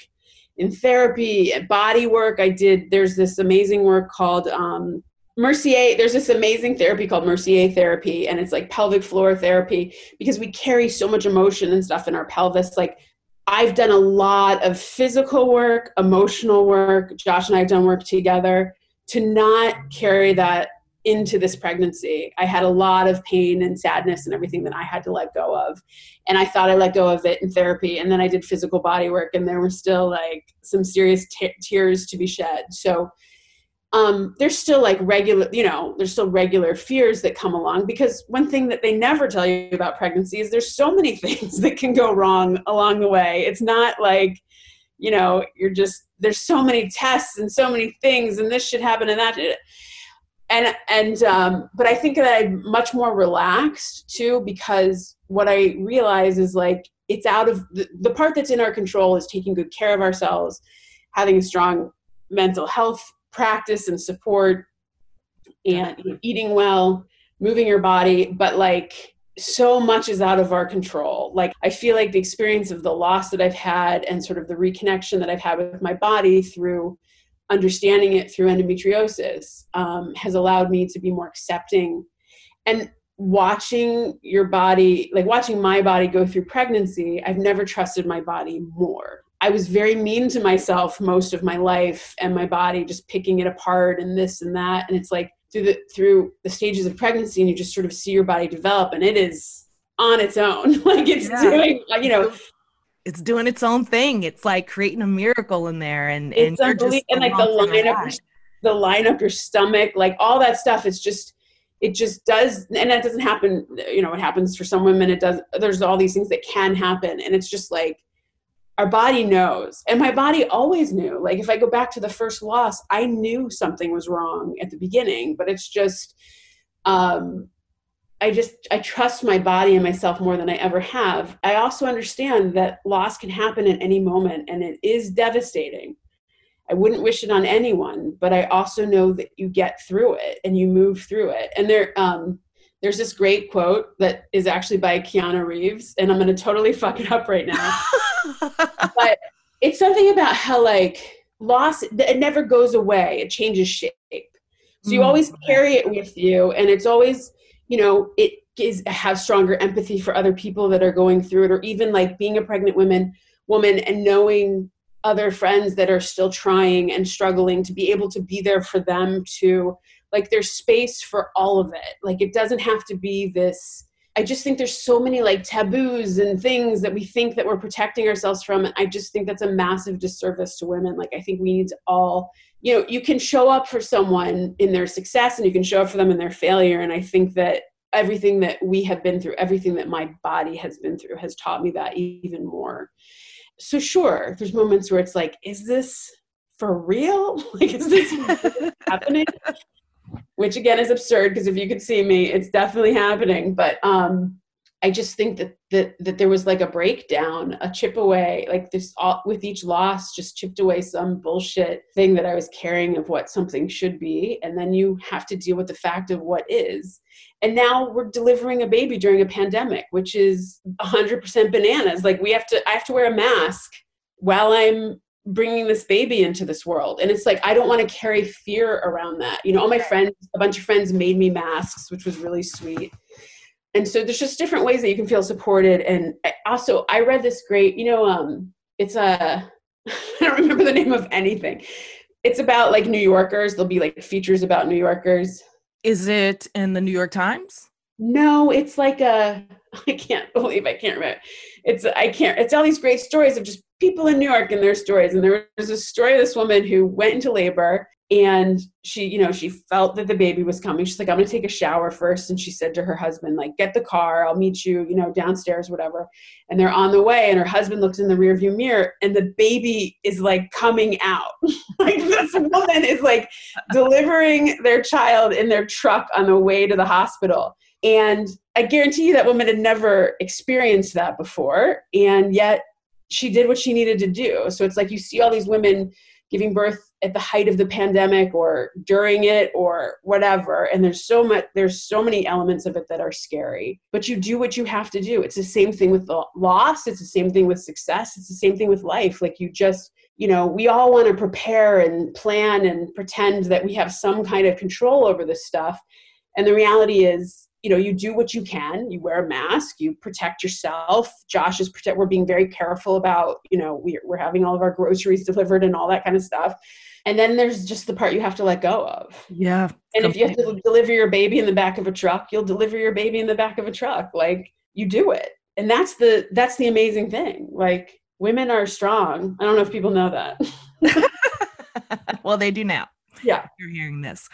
in therapy, body work. I did. There's this amazing work called um, Mercier, there's this amazing therapy called Mercier therapy, and it's like pelvic floor therapy because we carry so much emotion and stuff in our pelvis. Like, I've done a lot of physical work, emotional work. Josh and I have done work together to not carry that into this pregnancy. I had a lot of pain and sadness and everything that I had to let go of. And I thought I let go of it in therapy. And then I did physical body work, and there were still like some serious t- tears to be shed. So, um, there's still like regular, you know, there's still regular fears that come along because one thing that they never tell you about pregnancy is there's so many things that can go wrong along the way. It's not like, you know, you're just, there's so many tests and so many things and this should happen and that. And, and, um, but I think that I'm much more relaxed too because what I realize is like, it's out of the, the part that's in our control is taking good care of ourselves, having a strong mental health practice and support and eating well, moving your body, but like so much is out of our control. Like I feel like the experience of the loss that I've had and sort of the reconnection that I've had with my body through understanding it through endometriosis um, has allowed me to be more accepting. And watching your body, like watching my body go through pregnancy, I've never trusted my body more. I was very mean to myself most of my life and my body just picking it apart and this and that. And it's like through the through the stages of pregnancy and you just sort of see your body develop and it is on its own. like it's yeah. doing uh, you know it's doing its own thing. It's like creating a miracle in there and, and and like the line up your, the line up your stomach, like all that stuff is just it just does and that doesn't happen you know it happens for some women it does there's all these things that can happen and it's just like our body knows. And my body always knew. Like if i go back to the first loss i knew something was wrong at the beginning but it's just um i just i trust my body and myself more than i ever have. I also understand that loss can happen at any moment and it is devastating. I wouldn't wish it on anyone, but I also know that you get through it and you move through it. And there, um, there's this great quote that is actually by Keanu Reeves, and I'm going to totally fuck it up right now. but it's something about how like loss it never goes away; it changes shape. So you mm. always carry it with you, and it's always, you know, it is have stronger empathy for other people that are going through it, or even like being a pregnant woman woman and knowing other friends that are still trying and struggling to be able to be there for them to like there's space for all of it. Like it doesn't have to be this i just think there's so many like taboos and things that we think that we're protecting ourselves from and i just think that's a massive disservice to women. Like i think we need to all you know you can show up for someone in their success and you can show up for them in their failure and i think that everything that we have been through everything that my body has been through has taught me that even more. So sure there's moments where it's like is this for real? Like is this happening which again is absurd because if you could see me it's definitely happening. But um i just think that that that there was like a breakdown a chip away like this all with each loss just chipped away some bullshit thing that i was carrying of what something should be. And then you have to deal with the fact of what is. And now we're delivering a baby during a pandemic which is 100% bananas. Like we have to i have to wear a mask while i'm bringing this baby into this world. And it's like i don't want to carry fear around that. You know all my friends a bunch of friends made me masks which was really sweet. And so there's just different ways that you can feel supported. And also i read this great you know um it's a i don't remember the name of anything. It's about like new yorkers. There'll be like features about new yorkers. Is it in the New York Times? No, it's like a I can't believe I can't remember. It's I can't it's all these great stories of just people in New York and their stories. And there was a story of this woman who went into labor and she you know she felt that the baby was coming. She's like i'm going to take a shower first. And she said to her husband like get the car. I'll meet you you know downstairs whatever. And they're on the way and her husband looks in the rearview mirror and the baby is like coming out. Like this woman is like delivering their child in their truck on the way to the hospital. And i guarantee you that woman had never experienced that before. And yet she did what she needed to do. So it's like you see all these women giving birth at the height of the pandemic or during it or whatever and there's so much there's so many elements of it that are scary. But you do what you have to do. It's the same thing with the loss. It's the same thing with success. It's the same thing with life. Like you just you know we all want to prepare and plan and pretend that we have some kind of control over this stuff. And the reality is you know you do what you can. You wear a mask. You protect yourself. Josh is protect we're being very careful about you know we're, we're having all of our groceries delivered and all that kind of stuff. And then there's just the part you have to let go of. Yeah. And completely. if you have to deliver your baby in the back of a truck you'll deliver your baby in the back of a truck. Like you do it. And that's the that's the amazing thing. Like women are strong. I don't know if people know that. Well they do now. Yeah. You're hearing this.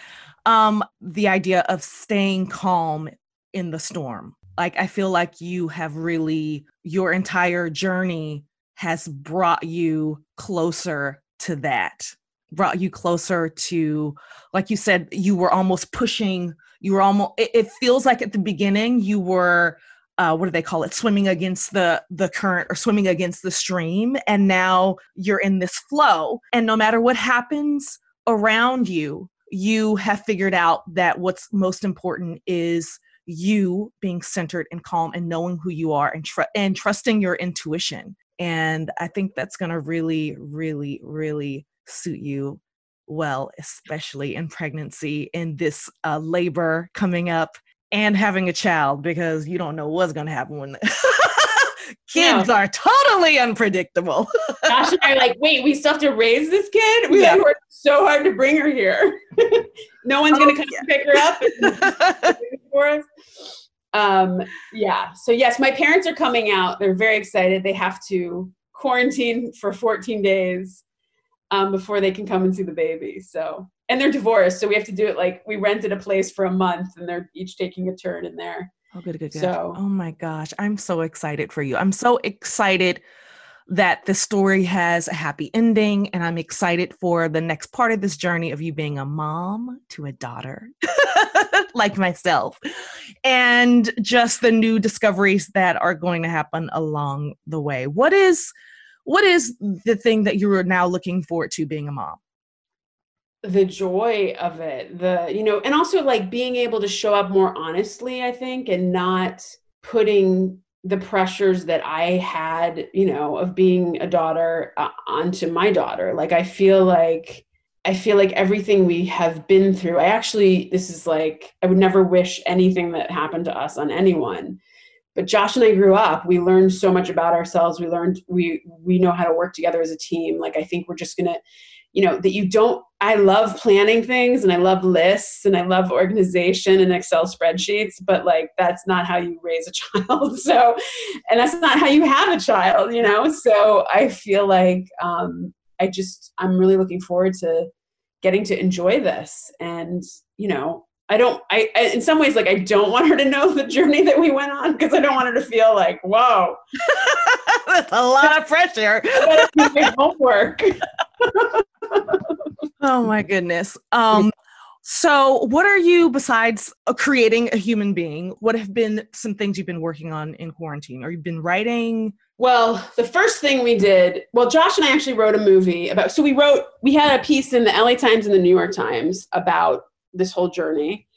Um the idea of staying calm in the storm. Like, I feel like you have really, your entire journey has brought you closer to that, brought you closer to, like you said, you were almost pushing, you were almost, it, it feels like at the beginning you were. Uh, what do they call it swimming against the the current or swimming against the stream and now you're in this flow and no matter what happens around you you have figured out that what's most important is you being centered and calm and knowing who you are and tr- and trusting your intuition. And I think that's going to really, really, really suit you well, especially in pregnancy, in this uh, labor coming up. and having a child because you don't know what's going to happen when kids are totally unpredictable. Josh and I are like, wait, we still have to raise this kid? We yeah. like worked so hard to bring her here. no one's oh, gonna come yeah. pick her up for us. Um, yeah. So yes, my parents are coming out. They're very excited. They have to quarantine for 14 days um, before they can come and see the baby. So and they're divorced, so we have to do it like we rented a place for a month, and they're each taking a turn in there. Oh, good, good, good. So, oh my gosh, I'm so excited for you. I'm so excited that the story has a happy ending, and I'm excited for the next part of this journey of you being a mom to a daughter, like myself, and just the new discoveries that are going to happen along the way. What is what is the thing that you are now looking forward to being a mom? The joy of it the you know and also like being able to show up more honestly i think and not putting the pressures that i had you know of being a daughter uh, onto my daughter. Like i feel like i feel like everything we have been through i actually this is like i would never wish anything that happened to us on anyone. But josh and i grew up we learned so much about ourselves we learned we we know how to work together as a team. Like i think we're just gonna you know that you don't i love planning things and i love lists and i love organization and excel spreadsheets but like that's not how you raise a child so and that's not how you have a child you know so i feel like um i just i'm really looking forward to getting to enjoy this and you know I don't, I, I, in some ways, like, I don't want her to know the journey that we went on because I don't want her to feel like, whoa. That's a lot of pressure. homework. Oh my goodness. Um, so, what are you, besides uh, creating a human being, what have been some things you've been working on in quarantine? Or you've been writing? Well, the first thing we did, well, Josh and I actually wrote a movie about, so we wrote, we had a piece in the LA Times and the New York Times about this whole journey.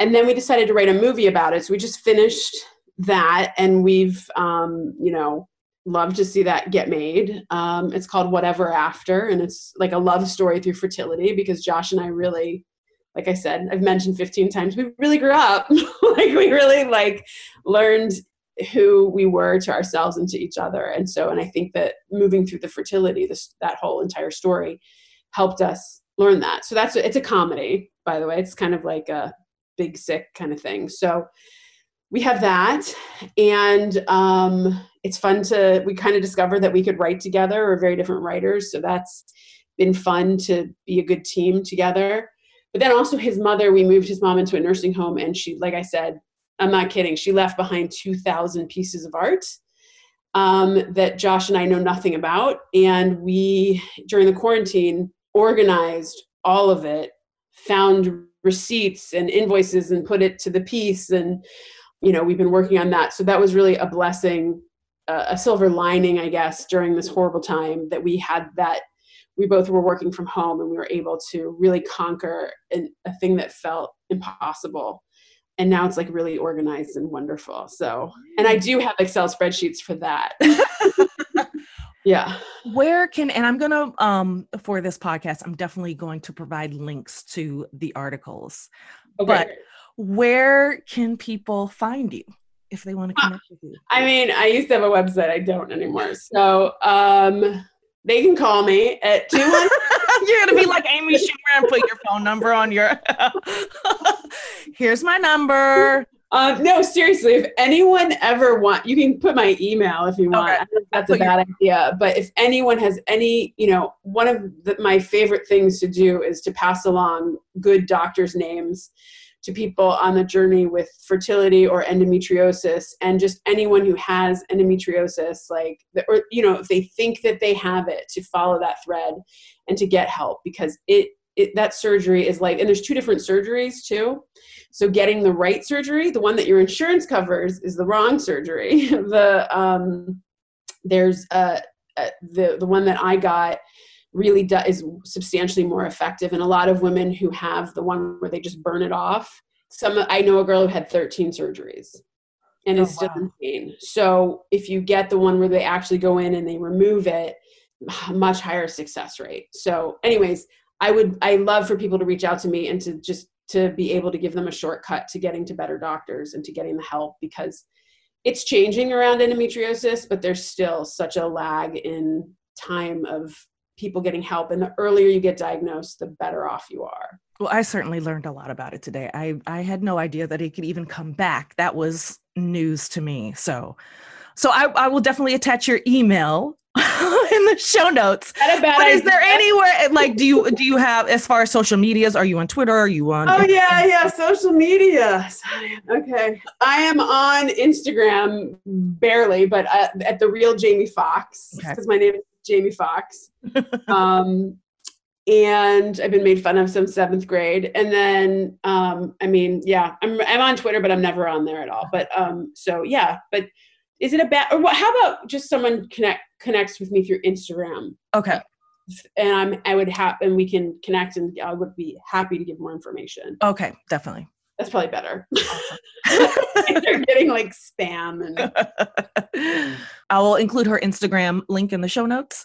And then we decided to write a movie about it. So we just finished that and we've, um, you know, love to see that get made. Um, it's called Whatever After, and it's like a love story through fertility because Josh and I really, like I said, I've mentioned 15 times, we really grew up. like we really like learned who we were to ourselves and to each other. And so, and I think that moving through the fertility, this that whole entire story helped us learn that. So that's it's a comedy, by the way. It's kind of like a big sick kind of thing. So we have that and um, it's fun to we kind of discovered that we could write together. We're very different writers so that's been fun to be a good team together. But then also his mother we moved his mom into a nursing home and she like i said i'm not kidding she left behind 2000 pieces of art um, that josh and i know nothing about. And we during the quarantine organized all of it found receipts and invoices and put it to the piece and you know we've been working on that. So that was really a blessing uh, a silver lining i guess during this horrible time that we had that we both were working from home and we were able to really conquer an, a thing that felt impossible. And now it's like really organized and wonderful. So and i do have excel spreadsheets for that. Yeah. Where can and i'm gonna um for this podcast i'm definitely going to provide links to the articles. Okay. but where can people find you if they want to connect with you? I mean, I used to have a website. I don't anymore. So um, they can call me at two one. You're gonna be like Amy Schumer and put your phone number on your. Here's my number. Uh, no, seriously. If anyone ever want, you can put my email if you want. Okay. I think that's a bad idea. But if anyone has any, you know, one of the, my favorite things to do is to pass along good doctors' names to people on the journey with fertility or endometriosis and just anyone who has endometriosis like or you know if they think that they have it to follow that thread and to get help because it, it that surgery is like and there's two different surgeries too. So getting the right surgery the one that your insurance covers is the wrong surgery. The um there's uh, uh the the one that i got really do, is substantially more effective. And a lot of women who have the one where they just burn it off. Some I know a girl who had 13 surgeries and oh, is still wow. in pain. So if you get the one where they actually go in and they remove it, much higher success rate. So, anyways, I would I love for people to reach out to me and to just to be able to give them a shortcut to getting to better doctors and to getting the help because it's changing around endometriosis, but there's still such a lag in time of people getting help. And the earlier you get diagnosed, the better off you are. Well, I certainly learned a lot about it today. I, I had no idea that it could even come back. That was news to me. So, so I, I will definitely attach your email in the show notes. But is there anywhere like do you do you have as far as social medias? Are you on Twitter? Are you on? Oh yeah, yeah, social media. Okay, I am on Instagram barely, but uh, at the real Jamie fox because okay. my name is Jamie Fox. um, and I've been made fun of since seventh grade. And then, um, I mean, yeah, I'm I'm on Twitter, but I'm never on there at all. But um, so yeah, but is it a bad or what? How about just someone connect connects with me through Instagram? Okay. And I'm I would have and we can connect and I would be happy to give more information. Okay, definitely. That's probably better. They're getting like spam and I will include her Instagram link in the show notes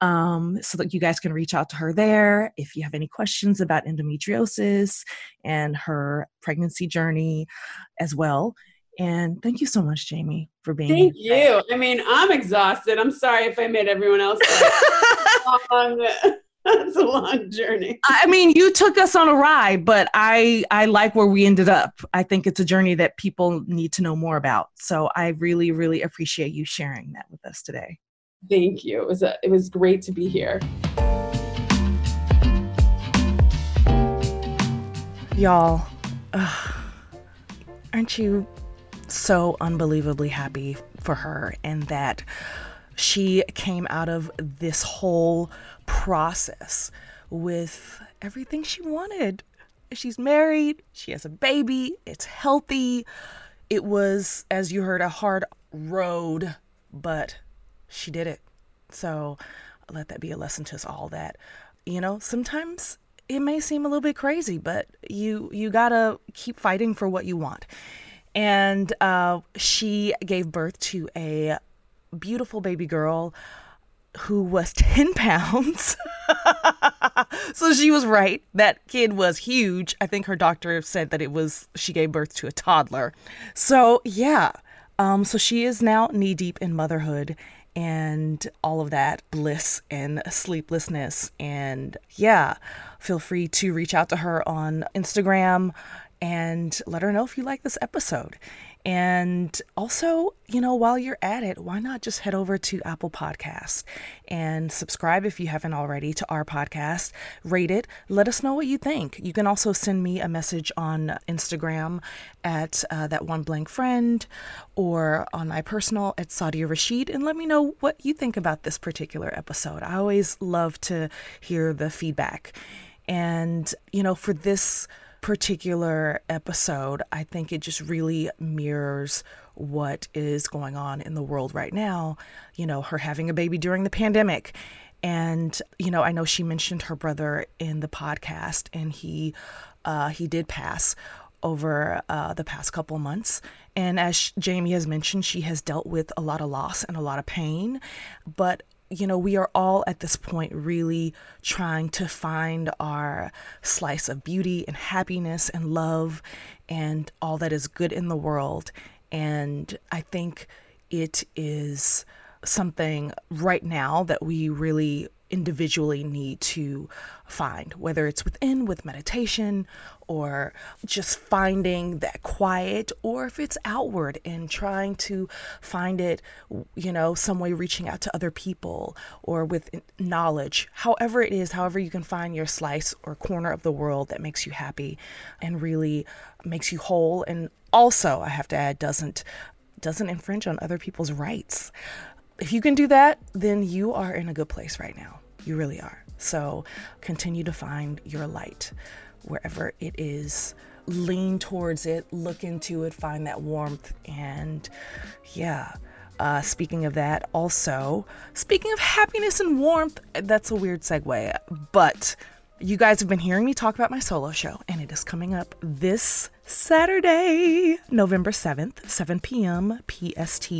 um, so that you guys can reach out to her there if you have any questions about endometriosis and her pregnancy journey as well. And thank you so much, Jamie, for being Thank you. I mean, I'm exhausted. I'm sorry if I made everyone else long. That's a long journey. I mean, you took us on a ride, but I I like where we ended up. I think it's a journey that people need to know more about. So I really really appreciate you sharing that with us today. Thank you. It was a, it was great to be here. Y'all, uh, aren't you so unbelievably happy for her and that she came out of this whole process with everything she wanted. She's married, she has a baby, it's healthy. It was, as you heard, a hard road, but she did it. So let that be a lesson to us all that, you know, sometimes it may seem a little bit crazy, but you you gotta keep fighting for what you want and uh, she gave birth to a beautiful baby girl who was 10 pounds. so she was right. That kid was huge. I think her doctor said that it was, she gave birth to a toddler. So, yeah. Um, so she is now knee deep in motherhood and all of that bliss and sleeplessness. And yeah, feel free to reach out to her on Instagram and let her know if you like this episode. And also, you know, while you're at it, why not just head over to Apple Podcasts and subscribe if you haven't already to our podcast, rate it, let us know what you think. You can also send me a message on Instagram at uh, that one blank friend or on my personal at Sadia Rashid and let me know what you think about this particular episode. I always love to hear the feedback. And, you know, for this particular episode, I think it just really mirrors what is going on in the world right now. You know, her having a baby during the pandemic. And, you know, I know she mentioned her brother in the podcast, and he uh, he did pass over uh, the past couple months. And as Jamie has mentioned, she has dealt with a lot of loss and a lot of pain. But you know, we are all at this point really trying to find our slice of beauty and happiness and love and all that is good in the world. And I think it is something right now that we really individually need to find, whether it's within with meditation or just finding that quiet, or if it's outward and trying to find it, you know, some way reaching out to other people or with knowledge. However, it is, however, you can find your slice or corner of the world that makes you happy and really makes you whole. And also, I have to add, doesn't doesn't infringe on other people's rights. If you can do that, then you are in a good place right now. You really are. So continue to find your light wherever it is. Lean towards it, look into it, find that warmth. And yeah, uh, speaking of that, also, speaking of happiness and warmth, that's a weird segue, but you guys have been hearing me talk about my solo show, and it is coming up this Saturday, November 7th, 7 p.m. PST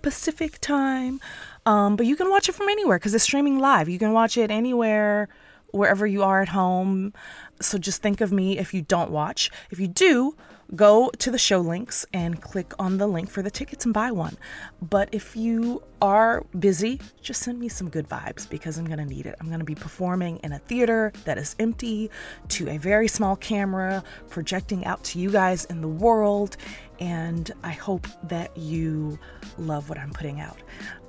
Pacific time. Um, but you can watch it from anywhere because it's streaming live. You can watch it anywhere wherever you are at home. So just think of me if you don't watch. If you do, go to the show links and click on the link for the tickets and buy one. But if you are busy, just send me some good vibes because I'm going to need it. I'm going to be performing in a theater that is empty to a very small camera, projecting out to you guys in the world. And I hope that you love what I'm putting out.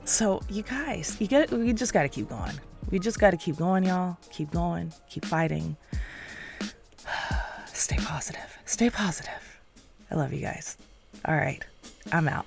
So, you guys, you get we just got to keep going. We just got to keep going, y'all. Keep going, keep fighting. Stay positive. Stay positive. I love you guys. All right, I'm out.